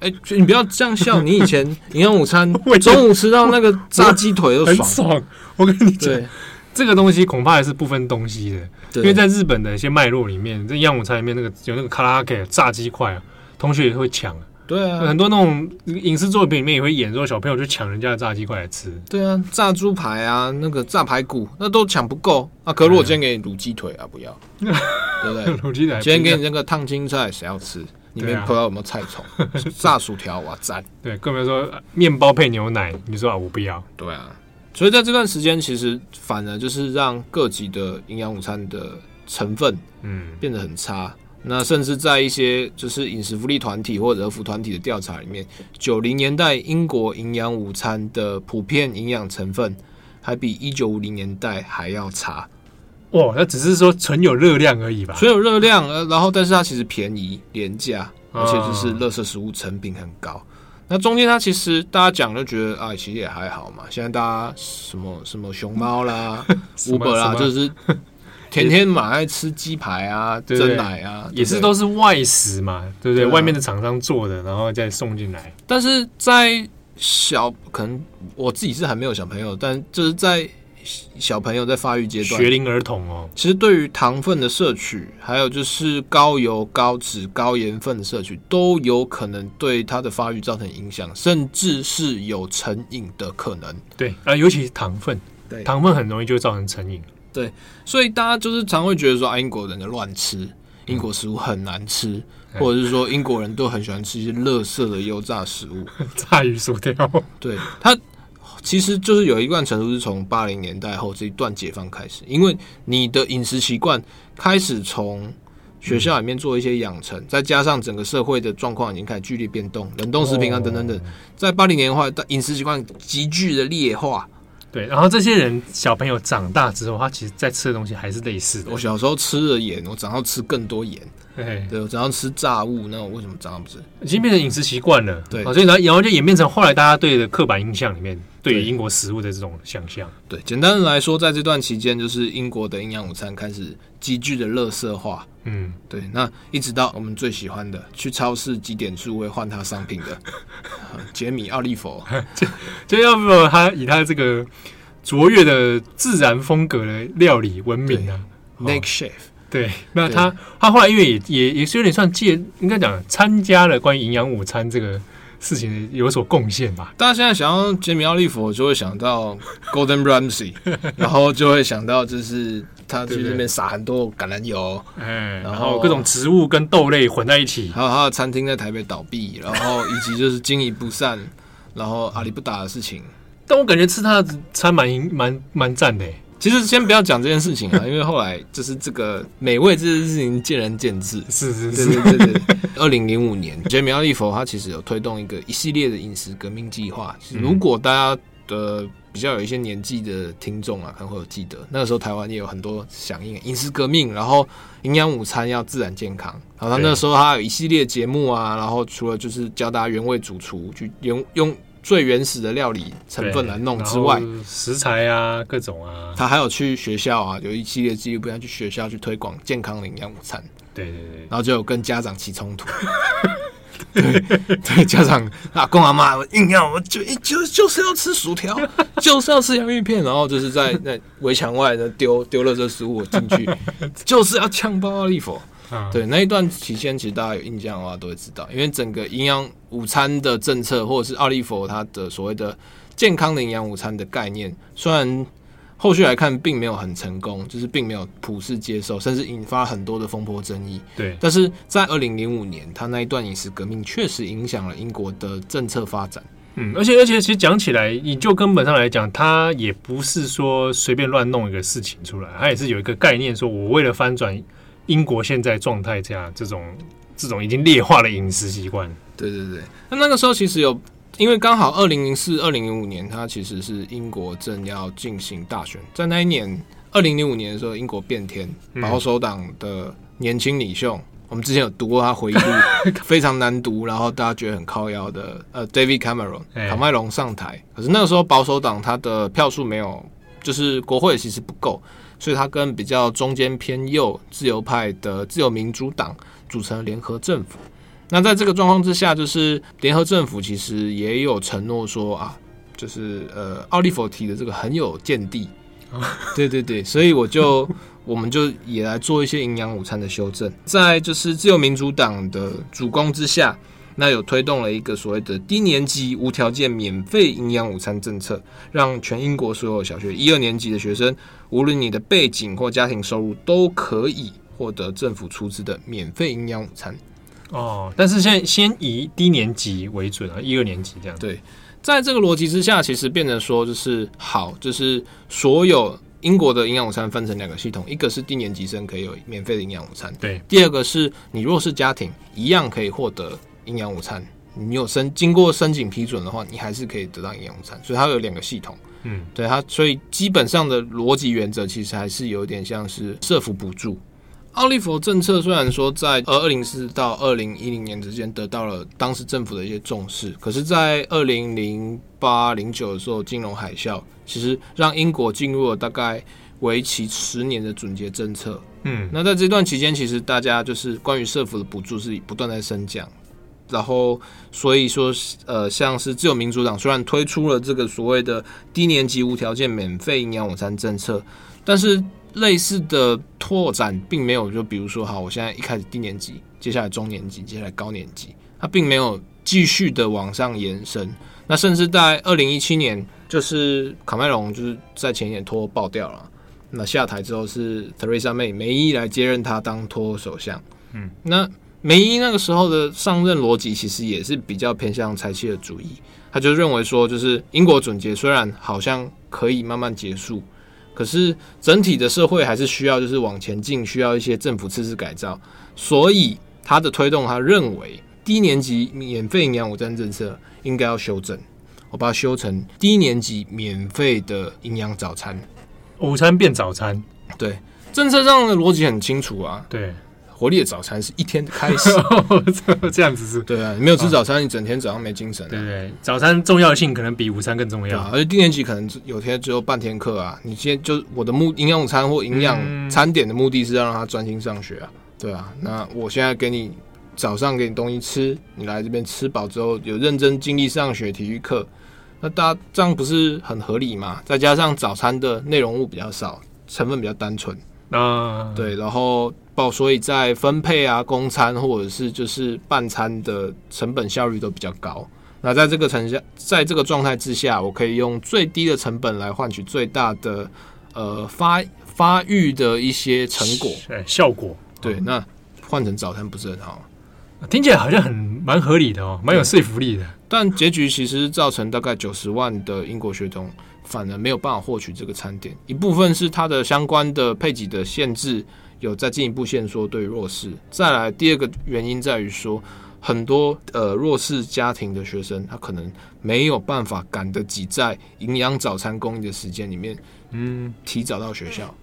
哎、欸，你不要这样笑，你以前 营养午餐中午吃到那个炸鸡腿都爽，爽。我跟你讲，这个东西恐怕还是不分东西的，因为在日本的一些脉络里面，这营养午餐里面那个有那个卡拉 OK 炸鸡块啊，同学也会抢。对啊，很多那种影视作品里面也会演说小朋友去抢人家的炸鸡块来吃。对啊，炸猪排啊，那个炸排骨，那都抢不够啊。可是我今天给你卤鸡腿啊，不要，对不对？卤鸡腿。今天给你那个烫青菜，谁要吃？里面不知道有没有菜虫？炸薯条我赞。对，更别说面包配牛奶，你说啊，我不要。对啊，所以在这段时间，其实反而就是让各级的营养午餐的成分，嗯，变得很差。那甚至在一些就是饮食福利团体或者儿福团体的调查里面，九零年代英国营养午餐的普遍营养成分还比一九五零年代还要差。哇，那只是说纯有热量而已吧？纯有热量，呃，然后但是它其实便宜廉价，而且就是垃圾食物成品很高。那中间它其实大家讲就觉得啊，其实也还好嘛。现在大家什么什么熊猫啦、Uber 啦，就是。天天蛮爱吃鸡排啊，蒸奶啊，也是都是外食嘛，对不对？对啊，外面的厂商做的，然后再送进来。但是在小，可能我自己是还没有小朋友，但就是在小朋友在发育阶段，学龄儿童哦，其实对于糖分的摄取，还有就是高油、高脂、高盐分的摄取，都有可能对他的发育造成影响，甚至是有成瘾的可能。对啊，尤其是糖分，对，糖分很容易就造成成瘾。对，所以大家就是常会觉得说啊，英国人的乱吃，英国食物很难吃，嗯、或者是说英国人都很喜欢吃一些垃圾的油炸食物，炸鱼薯条。对，它其实就是有一段程度是从八零年代后这一段解放开始，因为你的饮食习惯开始从学校里面做一些养成，嗯、再加上整个社会的状况已经开始剧烈变动，冷冻食品啊等等等，在八零年的话，饮食习惯急剧的劣化。对，然后这些人小朋友长大之后，他其实在吃的东西还是类似的。我小时候吃了盐，我长大吃更多盐。对，对我长大吃炸物，那我为什么长大不吃？已经变成饮食习惯了。对，所以然后然后就演变成后来大家对的刻板印象里面，对于英国食物的这种想象。对，简单的来说，在这段期间，就是英国的营养午餐开始急剧的垃圾化。嗯，对，那一直到我们最喜欢的去超市几点数会换他商品的 杰米奥利佛，杰米奥利弗他以他这个卓越的自然风格的料理闻名啊，Nick Chef。对，那他他后来因为也也也是有点算借，应该讲参加了关于营养午餐这个事情有所贡献吧。大家现在想到杰米奥利弗，就会想到 Golden Ramsay，然后就会想到就是。他去那边撒很多橄榄油，哎，然后各种植物跟豆类混在一起，还有他的餐厅在台北倒闭，然后以及就是经营不善，然后阿里不达的事情，但我感觉吃他的餐蛮蛮蛮赞的。其实先不要讲这件事情啊，因为后来就是这个美味这件事情见仁见智。是是是，对对对。二零零五年，杰米奥利佛他其实有推动一个一系列的饮食革命计划。如果大家的比较有一些年纪的听众啊，可能会有记得，那个时候台湾也有很多响应饮食革命，然后营养午餐要自然健康。然后他那时候他有一系列节目啊，然后除了就是教大家原味主厨，去用用。最原始的料理成分来弄之外，食材啊，各种啊，他还有去学校啊，有一系列纪录片去学校去推广健康的营养午餐。对对对，然后就有跟家长起冲突。对对，家长阿公阿妈硬要我就就就是要吃薯条，就是要吃洋芋片，然后就是在那围墙外呢丢丢了这食物进去，就是要呛爆阿利佛。嗯、对那一段期间，其实大家有印象的话都会知道，因为整个营养午餐的政策，或者是奥利佛他的所谓的健康的营养午餐的概念，虽然后续来看并没有很成功，就是并没有普世接受，甚至引发很多的风波争议。对，但是在二零零五年，他那一段饮食革命确实影响了英国的政策发展。嗯，而且而且，其实讲起来，你就根本上来讲，他也不是说随便乱弄一个事情出来，他也是有一个概念，说我为了翻转。英国现在状态下，这种这种已经劣化的饮食习惯，对对对。那那个时候其实有，因为刚好二零零四、二零零五年，它其实是英国正要进行大选，在那一年二零零五年的时候，英国变天，保守党的年轻领袖，嗯、我们之前有读过他回忆录，非常难读，然后大家觉得很靠腰的，呃，David Cameron 卡麦隆上台，可是那个时候保守党他的票数没有，就是国会其实不够。所以，他跟比较中间偏右、自由派的自由民主党组成联合政府。那在这个状况之下，就是联合政府其实也有承诺说啊，就是呃，奥利弗提的这个很有见地。对对对，所以我就我们就也来做一些营养午餐的修正，在就是自由民主党的主攻之下。那有推动了一个所谓的低年级无条件免费营养午餐政策，让全英国所有小学一二年级的学生，无论你的背景或家庭收入，都可以获得政府出资的免费营养午餐。哦，但是现在先以低年级为准啊，一二年级这样。对，在这个逻辑之下，其实变成说就是好，就是所有英国的营养午餐分成两个系统，一个是低年级生可以有免费的营养午餐，对；第二个是你若是家庭，一样可以获得。营养午餐，你有申经过申请批准的话，你还是可以得到营养午餐。所以它有两个系统，嗯，对它，所以基本上的逻辑原则其实还是有点像是社福补助。奥利佛政策虽然说在呃二零四到二零一零年之间得到了当时政府的一些重视，可是，在二零零八零九的时候金融海啸，其实让英国进入了大概为期十年的准结政策。嗯，那在这段期间，其实大家就是关于社福的补助是不断在升降。然后，所以说，呃，像是自由民主党虽然推出了这个所谓的低年级无条件免费营养午餐政策，但是类似的拓展并没有。就比如说，好，我现在一开始低年级，接下来中年级，接下来高年级，它并没有继续的往上延伸。那甚至在二零一七年，就是卡麦隆就是在前一年脱爆掉了，那下台之后是 Theresa May 梅伊来接任他当脱首相。嗯，那。梅伊那个时候的上任逻辑其实也是比较偏向柴契尔主义，他就认为说，就是英国总结虽然好像可以慢慢结束，可是整体的社会还是需要就是往前进，需要一些政府次次改造，所以他的推动，他认为低年级免费营养午餐政策应该要修正，我把它修成低年级免费的营养早餐，午餐变早餐，对，政策上的逻辑很清楚啊，对。活力的早餐是一天的开始，这样子是对啊。你没有吃早餐，你整天早上没精神、啊。对，早餐重要性可能比午餐更重要。而且低年级可能有天只有半天课啊。你现在就我的目营养午餐或营养餐点的目的是要让他专心上学啊。对啊，那我现在给你早上给你东西吃，你来这边吃饱之后有认真精力上学体育课，那大家这样不是很合理嘛？再加上早餐的内容物比较少，成分比较单纯啊，对，然后。所以在分配啊，公餐或者是就是半餐的成本效率都比较高。那在这个成下，在这个状态之下，我可以用最低的成本来换取最大的呃发发育的一些成果，效果。对，那换成早餐不是很好？听起来好像很蛮合理的哦，蛮有说服力的。但结局其实造成大概九十万的英国血统反而没有办法获取这个餐点，一部分是它的相关的配给的限制有再进一步限缩对弱势。再来第二个原因在于说，很多呃弱势家庭的学生他可能没有办法赶得及在营养早餐供应的时间里面，嗯，提早到学校。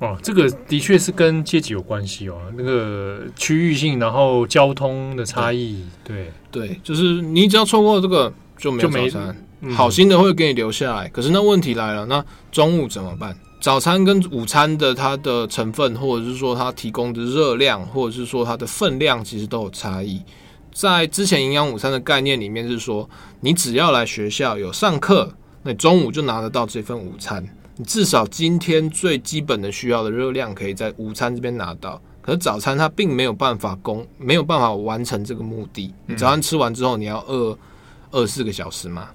哦，这个的确是跟阶级有关系哦。那个区域性，然后交通的差异，对对，对，就是你只要错过这个就没有早餐。嗯、好心的会给你留下来，可是那问题来了，那中午怎么办？早餐跟午餐的它的成分，或者是说它提供的热量，或者是说它的分量，其实都有差异。在之前营养午餐的概念里面是说，你只要来学校有上课，那你中午就拿得到这份午餐。你至少今天最基本的需要的热量可以在午餐这边拿到，可是早餐它并没有办法供，没有办法完成这个目的。你早餐吃完之后，你要饿二四个小时嘛？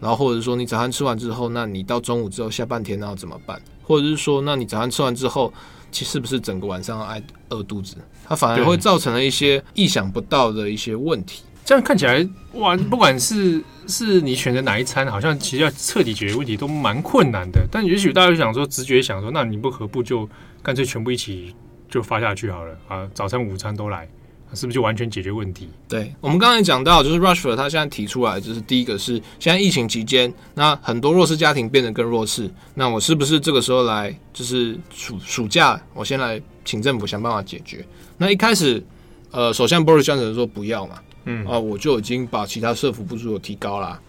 然后或者说你早餐吃完之后，那你到中午之后下半天那要怎么办？或者是说，那你早餐吃完之后，其实是不是整个晚上要挨饿肚子？它反而会造成了一些意想不到的一些问题。这样看起来，哇，不管是是你选择哪一餐，好像其实要彻底解决问题都蛮困难的。但也许大家就想说，直觉想说，那你不何不就干脆全部一起就发下去好了啊？早餐、午餐都来，是不是就完全解决问题？对，我们刚才讲到，就是 Rushford 他现在提出来，就是第一个是现在疫情期间，那很多弱势家庭变得更弱势，那我是不是这个时候来，就是暑暑假，我先来请政府想办法解决？那一开始，呃，首相 Boris Johnson 说不要嘛。嗯啊，我就已经把其他社福补助有提高啦。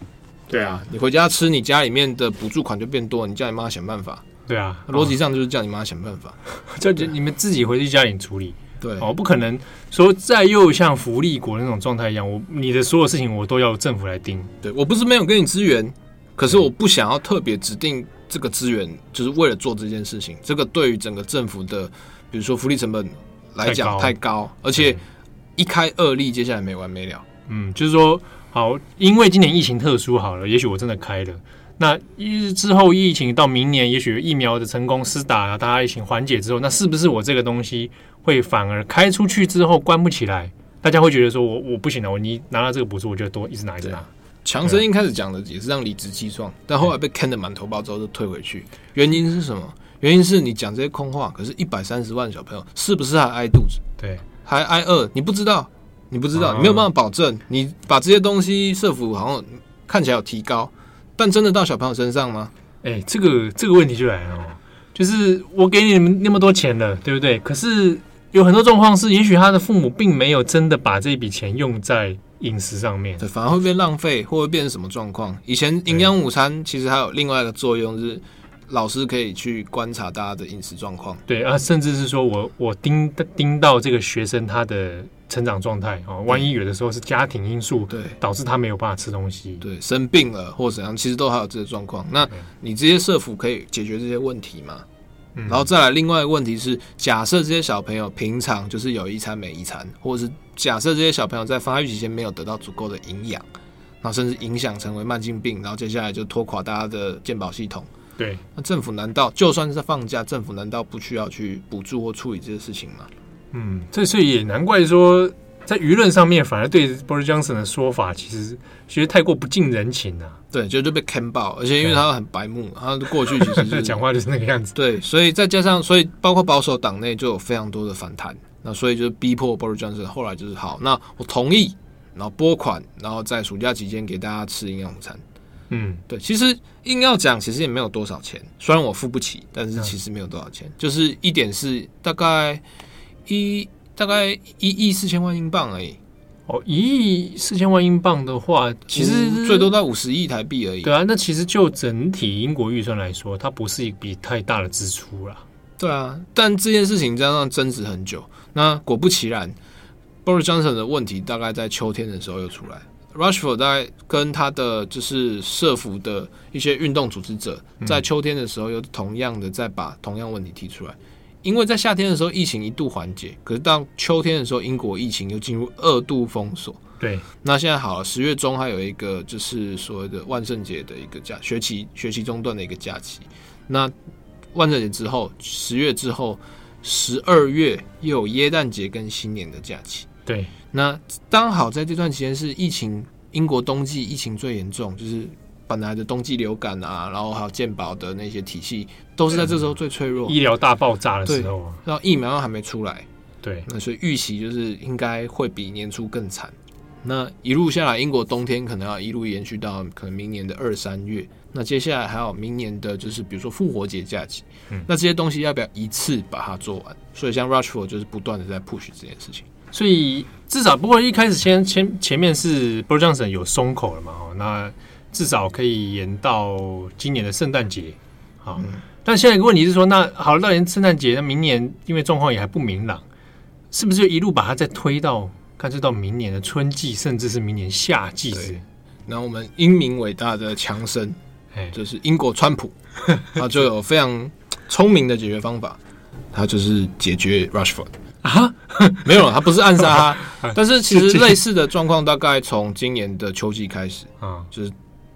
对啊，你回家吃，你家里面的补助款就变多，你叫你妈想办法。对啊，逻辑上就是叫你妈想办法，叫你们自己回去家里处理。对，哦，不可能说再又像福利国那种状态一样，我你的所有事情我都要政府来盯。对，我不是没有给你资源，可是我不想要特别指定这个资源，就是为了做这件事情。这个对于整个政府的，比如说福利成本来讲太高，而且。一开二例，接下来没完没了。嗯，就是说，好，因为今年疫情特殊，好了，也许我真的开了。那一之后疫情到明年，也许疫苗的成功施打，大家疫情缓解之后，那是不是我这个东西会反而开出去之后关不起来？大家会觉得说我我不行了，我你拿到这个补助，我就多一直拿一直拿。强生一开始讲的也是让理直气壮，但后来被坑的满头包之后就退回去。原因是什么？原因是你讲这些空话，可是一百三十万小朋友是不是还挨肚子？对。还挨饿，你不知道，你不知道，你没有办法保证。你把这些东西社福好像看起来有提高，但真的到小朋友身上吗？哎、欸，这个这个问题就来了哦，就是我给你们那么多钱了，对不对？可是有很多状况是，也许他的父母并没有真的把这笔钱用在饮食上面，对，反而会变浪费，或会变成什么状况？以前营养午餐其实还有另外一个作用是。老师可以去观察大家的饮食状况，对啊，甚至是说我我盯盯到这个学生他的成长状态啊，万一有的时候是家庭因素对导致他没有办法吃东西，对，生病了或者怎样，其实都还有这些状况。那你这些社福可以解决这些问题吗？然后再来另外一个问题是，假设这些小朋友平常就是有一餐没一餐，或者是假设这些小朋友在发育期间没有得到足够的营养，然后甚至影响成为慢性病，然后接下来就拖垮大家的健保系统。对，那政府难道就算是在放假，政府难道不需要去补助或处理这些事情吗？嗯，这所以也难怪说，在舆论上面反而对 Boris Johnson 的说法，其实觉得太过不近人情了，啊。对，就就被坑爆，而且因为他很白目，他过去其实是、话就是那个样子。对，所以再加上，所以包括保守党内就有非常多的反弹，那所以就逼迫 Boris Johnson 后来就是好，那我同意，然后拨款，然后在暑假期间给大家吃营养午餐。嗯，对，其实硬要讲，其实也没有多少钱。虽然我付不起，但是其实没有多少钱，嗯、就是一点是大概一大概一亿四千万英镑而已。哦，一亿四千万英镑的话，其实最多在五十亿台币而已。对啊，那其实就整体英国预算来说，它不是一笔太大的支出啦。对啊，但这件事情这样争执很久。那果不其然，Boris Johnson 的问题大概在秋天的时候又出来。Rushford 在跟他的就是社福的一些运动组织者，在秋天的时候又同样的再把同样问题提出来，因为在夏天的时候疫情一度缓解，可是到秋天的时候，英国疫情又进入二度封锁。对，那现在好了，十月中还有一个就是所谓的万圣节的一个假学期，学期中断的一个假期。那万圣节之后，十月之后，十二月又有耶诞节跟新年的假期。对，那刚好在这段期间是疫情，英国冬季疫情最严重，就是本来的冬季流感啊，然后还有健保的那些体系都是在这时候最脆弱，医疗大爆炸的时候，然后疫苗又还没出来，对，那所以预期就是应该会比年初更惨。那一路下来，英国冬天可能要一路延续到可能明年的二三月。那接下来还有明年的，就是比如说复活节假期，嗯，那这些东西要不要一次把它做完？所以像 Rushford 就是不断的在 push 这件事情。所以至少不过一开始先前前面是 Boris Johnson 有松口了嘛，哦，那至少可以延到今年的圣诞节。好，嗯，但现在一个问题是说，那好了，到年圣诞节，那明年因为状况也还不明朗，是不是就一路把它再推到？看，这到明年的春季，甚至是明年夏季。对，那我们英明伟大的强生，就是英国川普，他就有非常聪明的解决方法，他就是解决 Rushford 啊，没有了，他不是暗杀他，但是其实类似的状况大概从今年的秋季开始啊，就是。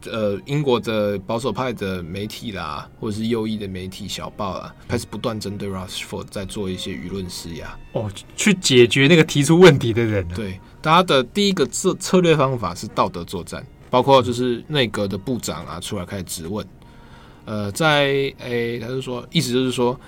呃，英国的保守派的媒体啦，或者是右翼的媒体小报啦，开始不断针对 Rushford 在做一些舆论施压哦，去解决那个提出问题的人。对，大家的第一个策策略方法是道德作战，包括就是内阁的部长啊出来开始质问。呃，在诶、欸，他就说，意思就是说，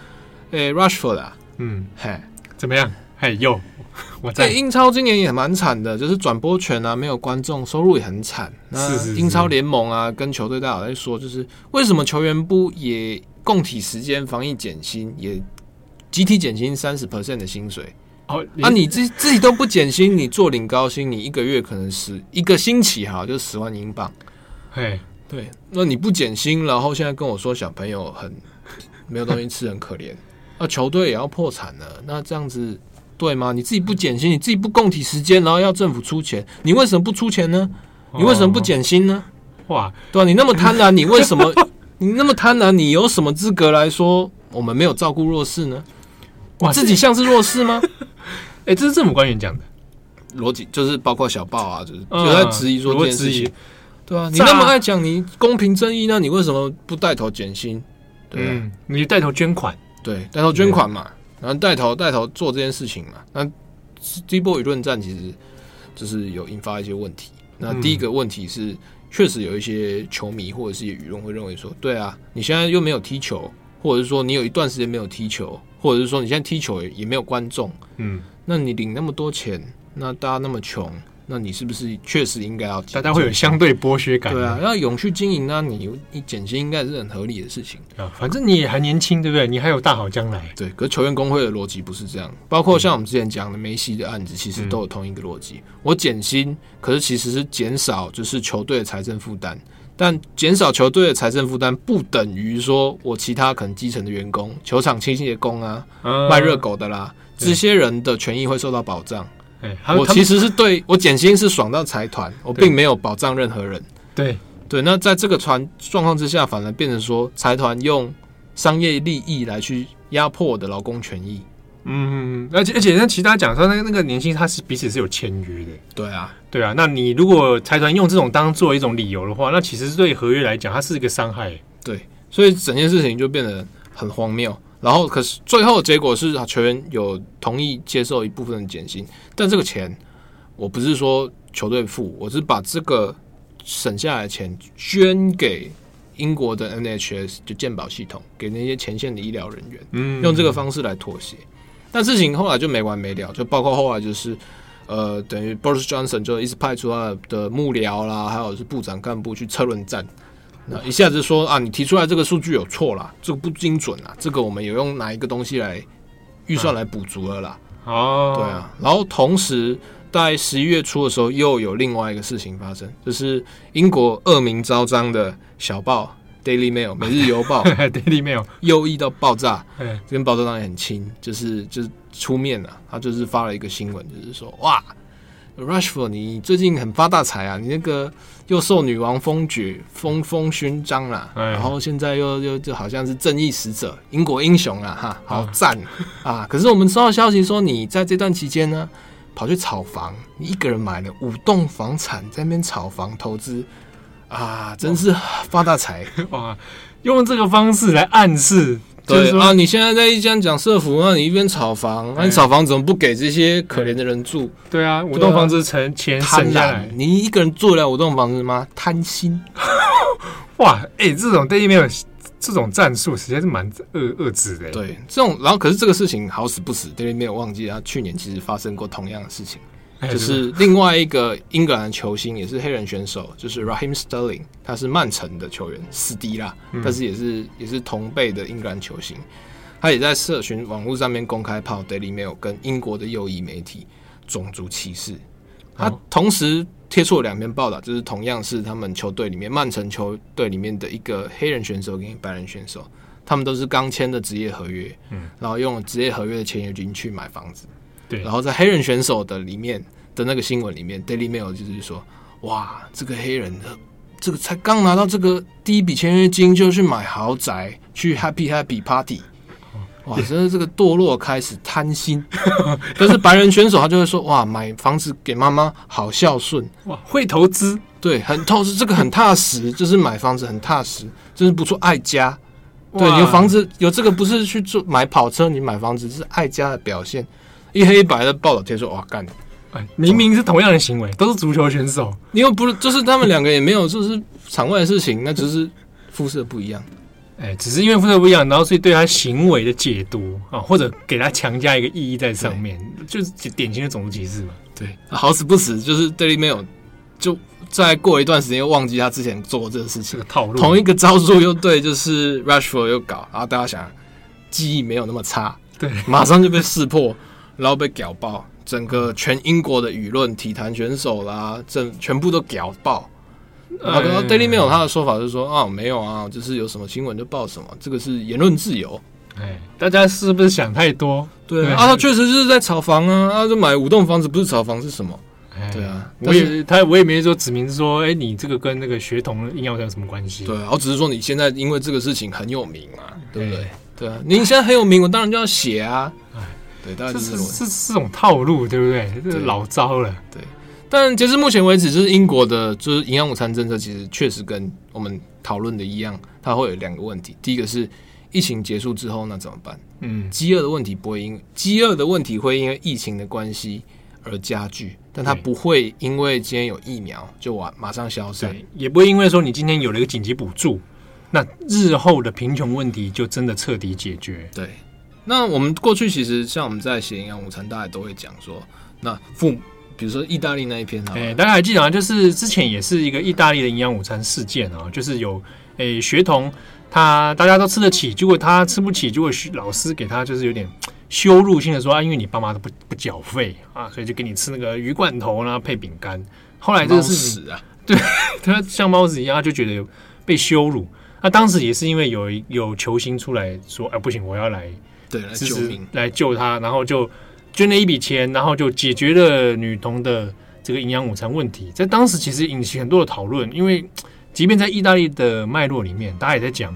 诶、欸、，Rushford 啊，嗯，嘿，怎么样？嘿，呦。我在英超今年也蛮惨的，就是转播权啊，没有观众，收入也很惨。那英超联盟啊，跟球队大佬在说，就是为什么球员不也共体时间、防疫减薪，也集体减薪三十 percent 的薪水？哦，啊，你自自己都不减薪，你做领高薪，你一个月可能十一个星期哈，就十万英镑。嘿，对，那你不减薪，然后现在跟我说小朋友很没有东西吃，很可怜，那 球队也要破产了，那这样子。对吗？你自己不减薪，你自己不供体时间，然后要政府出钱，你为什么不出钱呢？你为什么不减薪呢？哇，对吧？你那么贪婪，你为什么？你那么贪婪，你有什么资格来说我们没有照顾弱势呢？哇，自己像是弱势吗？哎，这是政府官员讲的逻辑，就是包括小报啊，就是就在质疑说这件事情，对啊，你那么爱讲你公平正义那？你为什么不带头减薪？对，你带头捐款，对，带头捐款嘛。然后带头带头做这件事情嘛，那这一波舆论战其实就是有引发一些问题。那第一个问题是，确实有一些球迷或者是舆论会认为说，对啊，你现在又没有踢球，或者是说你有一段时间没有踢球，或者是说你现在踢球也也没有观众，嗯，那你领那么多钱，那大家那么穷。那你是不是确实应该要？大家会有相对剥削感。对啊，要永续经营，那你你减薪应该是很合理的事情啊。反正你也还年轻，对不对？你还有大好将来。对，可是球员工会的逻辑不是这样。包括像我们之前讲的梅西的案子，其实都有同一个逻辑。嗯、我减薪，可是其实是减少就是球队的财政负担。但减少球队的财政负担，不等于说我其他可能基层的员工、球场清洁工啊、嗯、卖热狗的啦，这些人的权益会受到保障。欸、我其实是对我减薪是爽到财团，我并没有保障任何人。对对，那在这个传状况之下，反而变成说财团用商业利益来去压迫我的劳工权益。嗯，而且而且像其他讲说，那个那个年薪他是彼此是有签约的。对啊，对啊。那你如果财团用这种当做一种理由的话，那其实对合约来讲，它是一个伤害。对，所以整件事情就变得很荒谬。然后，可是最后的结果是，球员有同意接受一部分的减薪，但这个钱我不是说球队付，我是把这个省下来的钱捐给英国的 NHS 就健保系统，给那些前线的医疗人员，嗯，用这个方式来妥协。但事情后来就没完没了，就包括后来就是，呃，等于 Boris Johnson 就一直派出他的幕僚啦，还有是部长干部去车轮战。那一下子说啊，你提出来这个数据有错啦，这个不精准啊，这个我们有用哪一个东西来预算来补足了啦？哦，对啊。然后同时在十一月初的时候，又有另外一个事情发生，就是英国恶名昭彰的小报 Daily Mail 每日邮报 Daily Mail 右翼到爆炸，这跟报道党也很亲，就是就是出面了，他就是发了一个新闻，就是说哇。Rushford，你最近很发大财啊！你那个又受女王封爵、封封勋章啦，然后现在又又就好像是正义使者、英国英雄啊！哈，好赞啊！可是我们收到消息说，你在这段期间呢，跑去炒房，你一个人买了五栋房产，在那边炒房投资啊，真是发大财 哇！用这个方式来暗示对啊，你现在在一间讲社福，那你一边炒房，那你炒房怎么不给这些可怜的人住？对啊，五栋房子成钱省下来，你一个人住得了五栋房子吗？贪心！哇，哎，这种 Daily Mail 这种战术实在是蛮恶恶质的。对，这种然后可是这个事情好死不死，Daily Mail 忘记他去年其实发生过同样的事情。就是。另外一个英格兰球星，也是黑人选手，就是 Raheem Sterling，他是曼城的球员，死敌啦，但是也是也是同辈的英格兰球星，他也在社群网络上面公开炮 Daily Mail 跟英国的右翼媒体种族歧视，他同时贴出了两篇报道，就是同样是他们球队里面曼城球队里面的一个黑人选手跟白人选手，他们都是刚签的职业合约，嗯，然后用了职业合约的签约金去买房子。对，然后在黑人选手的里面的那个新闻里面，Daily Mail 就是说，哇，这个黑人的这个才刚拿到这个第一笔签约金，就去买豪宅，去 Happy Happy Party，哇，真的这个堕落开始贪心。但是白人选手他就会说，哇，买房子给妈妈好孝顺，哇，会投资，对，很透支，这个很踏实，就是买房子很踏实，真是不错，爱家。对，有房子有这个不是去做买跑车，你买房子是爱家的表现。一黑一白的报道贴说，哇干！哎，明明是同样的行为，都是足球选手，你又不是，就是他们两个也没有，就是场外的事情，那只是肤色不一样。哎，只是因为肤色不一样，然后所以对他行为的解读啊，或者给他强加一个意义在上面，就是典型的种族歧视嘛。对，好死不死，就是 Daily Mail 就再过一段时间又忘记他之前做过这个事情，这个套路，同一个招数又对，就是 Rushford 又搞，然后大家想记忆没有那么差，对，马上就被识破。然后被屌爆，整个全英国的舆论、体坛选手啦，整全部都屌爆。然后 Daily Mail 他的说法就是说啊，没有啊，就是有什么新闻就报什么，这个是言论自由。哎，大家是不是想太多？对啊，他确实就是在炒房啊，他就买五栋房子，不是炒房是什么？对啊，我也他我也没说指明说，哎，你这个跟那个血统硬要有什么关系？对啊，我只是说你现在因为这个事情很有名嘛，对不对？对啊，你现在很有名，我当然就要写啊。对，大概是是是这种套路，对不对？这是老招了。对，但截至目前为止，就是英国的，就是营养午餐政策，其实确实跟我们讨论的一样，它会有两个问题。第一个是疫情结束之后，那怎么办？嗯，饥饿的问题不会因饥饿的问题会因为疫情的关系而加剧，但它不会因为今天有疫苗就完马上消失，也不会因为说你今天有了一个紧急补助，那日后的贫穷问题就真的彻底解决。对。那我们过去其实像我们在写营养午餐，大家都会讲说，那父母，比如说意大利那一篇，哎、欸，大家还记得吗？就是之前也是一个意大利的营养午餐事件啊，就是有诶、欸、学童他大家都吃得起，结果他吃不起，结果老师给他就是有点羞辱性的说啊，因为你爸妈都不不缴费啊，所以就给你吃那个鱼罐头啦配饼干。后来这个是屎啊，对，他像猫子一样，他就觉得被羞辱。那当时也是因为有有球星出来说，哎，不行，我要来。对，来救命，来救他，然后就捐了一笔钱，然后就解决了女童的这个营养午餐问题。在当时其实引起很多的讨论，因为即便在意大利的脉络里面，大家也在讲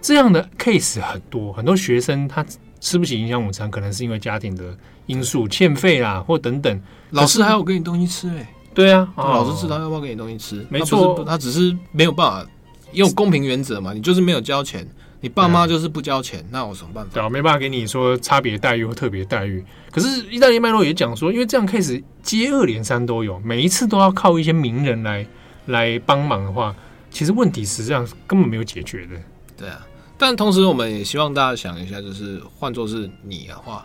这样的 case 很多，很多学生他吃不起营养午餐，可能是因为家庭的因素欠费啦，或等等。老师还要给你东西吃哎、欸，对啊，老师知道要不要给你东西吃，没错，他只是没有办法用公平原则嘛，你就是没有交钱。你爸妈就是不交钱，嗯、那有什么办法？对啊，没办法给你说差别待遇或特别待遇。可是意大利脉络也讲说，因为这样 case 接二连三都有，每一次都要靠一些名人来来帮忙的话，其实问题实际上根本没有解决的。对啊，但同时我们也希望大家想一下，就是换作是你的话，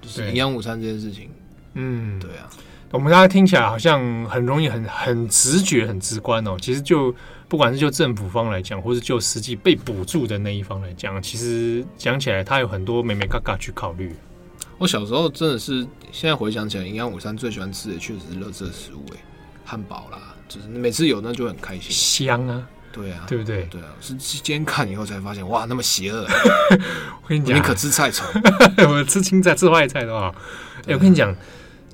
就是营养午餐这件事情，嗯，对啊，我们大家听起来好像很容易、很很直觉、很直观哦，其实就。不管是就政府方来讲，或是就实际被补助的那一方来讲，其实讲起来，他有很多美美嘎嘎去考虑。我小时候真的是，现在回想起来，营养午餐最喜欢吃的确实是垃圾食物，哎，汉堡啦，就是每次有那就很开心，香啊，对啊，对不对？对啊，是今天看以后才发现，哇，那么邪恶！我跟你讲，你可吃菜虫，我吃青菜、吃坏菜的话，哎，我跟你讲，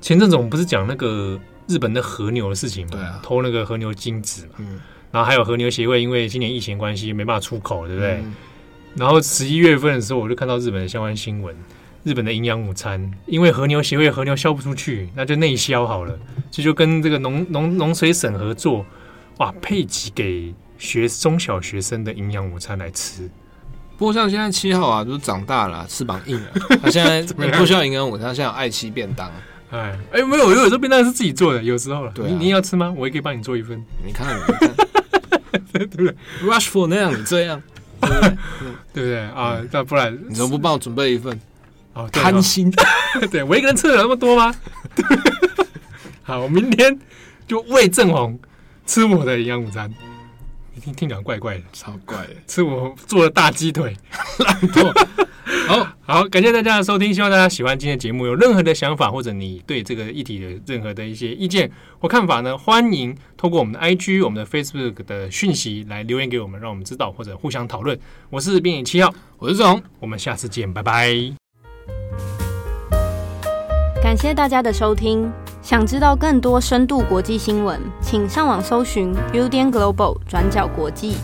前阵子我们不是讲那个日本的和牛的事情吗？对啊，偷那个和牛精子嘛，嗯。然后还有和牛协会，因为今年疫情关系没办法出口，对不对？嗯、然后十一月份的时候，我就看到日本的相关新闻，日本的营养午餐，因为和牛协会和牛销不出去，那就内销好了，这就跟这个农农农水省合作，哇，配给给学中小学生的营养午餐来吃，不过像现在七号啊，就是长大了，翅膀硬了，他 现在 不需要营养午餐，他现在有爱妻便当。哎哎，没有，我有时候便当是自己做的，有时候了。对、啊，你你要吃吗？我也可以帮你做一份。你看，你看，对不对？Rushford 那样，你这样，对不对？对不对啊？那不然你怎么不帮我准备一份？哦，贪心，对我一个人吃了那么多吗？好，我明天就喂正红吃我的营养午餐。你听听讲怪怪的，超怪的，吃我做的大鸡腿，懒惰。好好，感谢大家的收听，希望大家喜欢今天的节目。有任何的想法，或者你对这个议题的任何的一些意见或看法呢？欢迎透过我们的 IG、我们的 Facebook 的讯息来留言给我们，让我们知道或者互相讨论。我是编辑七号，我是正红，我们下次见，拜拜。感谢大家的收听。想知道更多深度国际新闻，请上网搜寻 Udan Global 转角国际。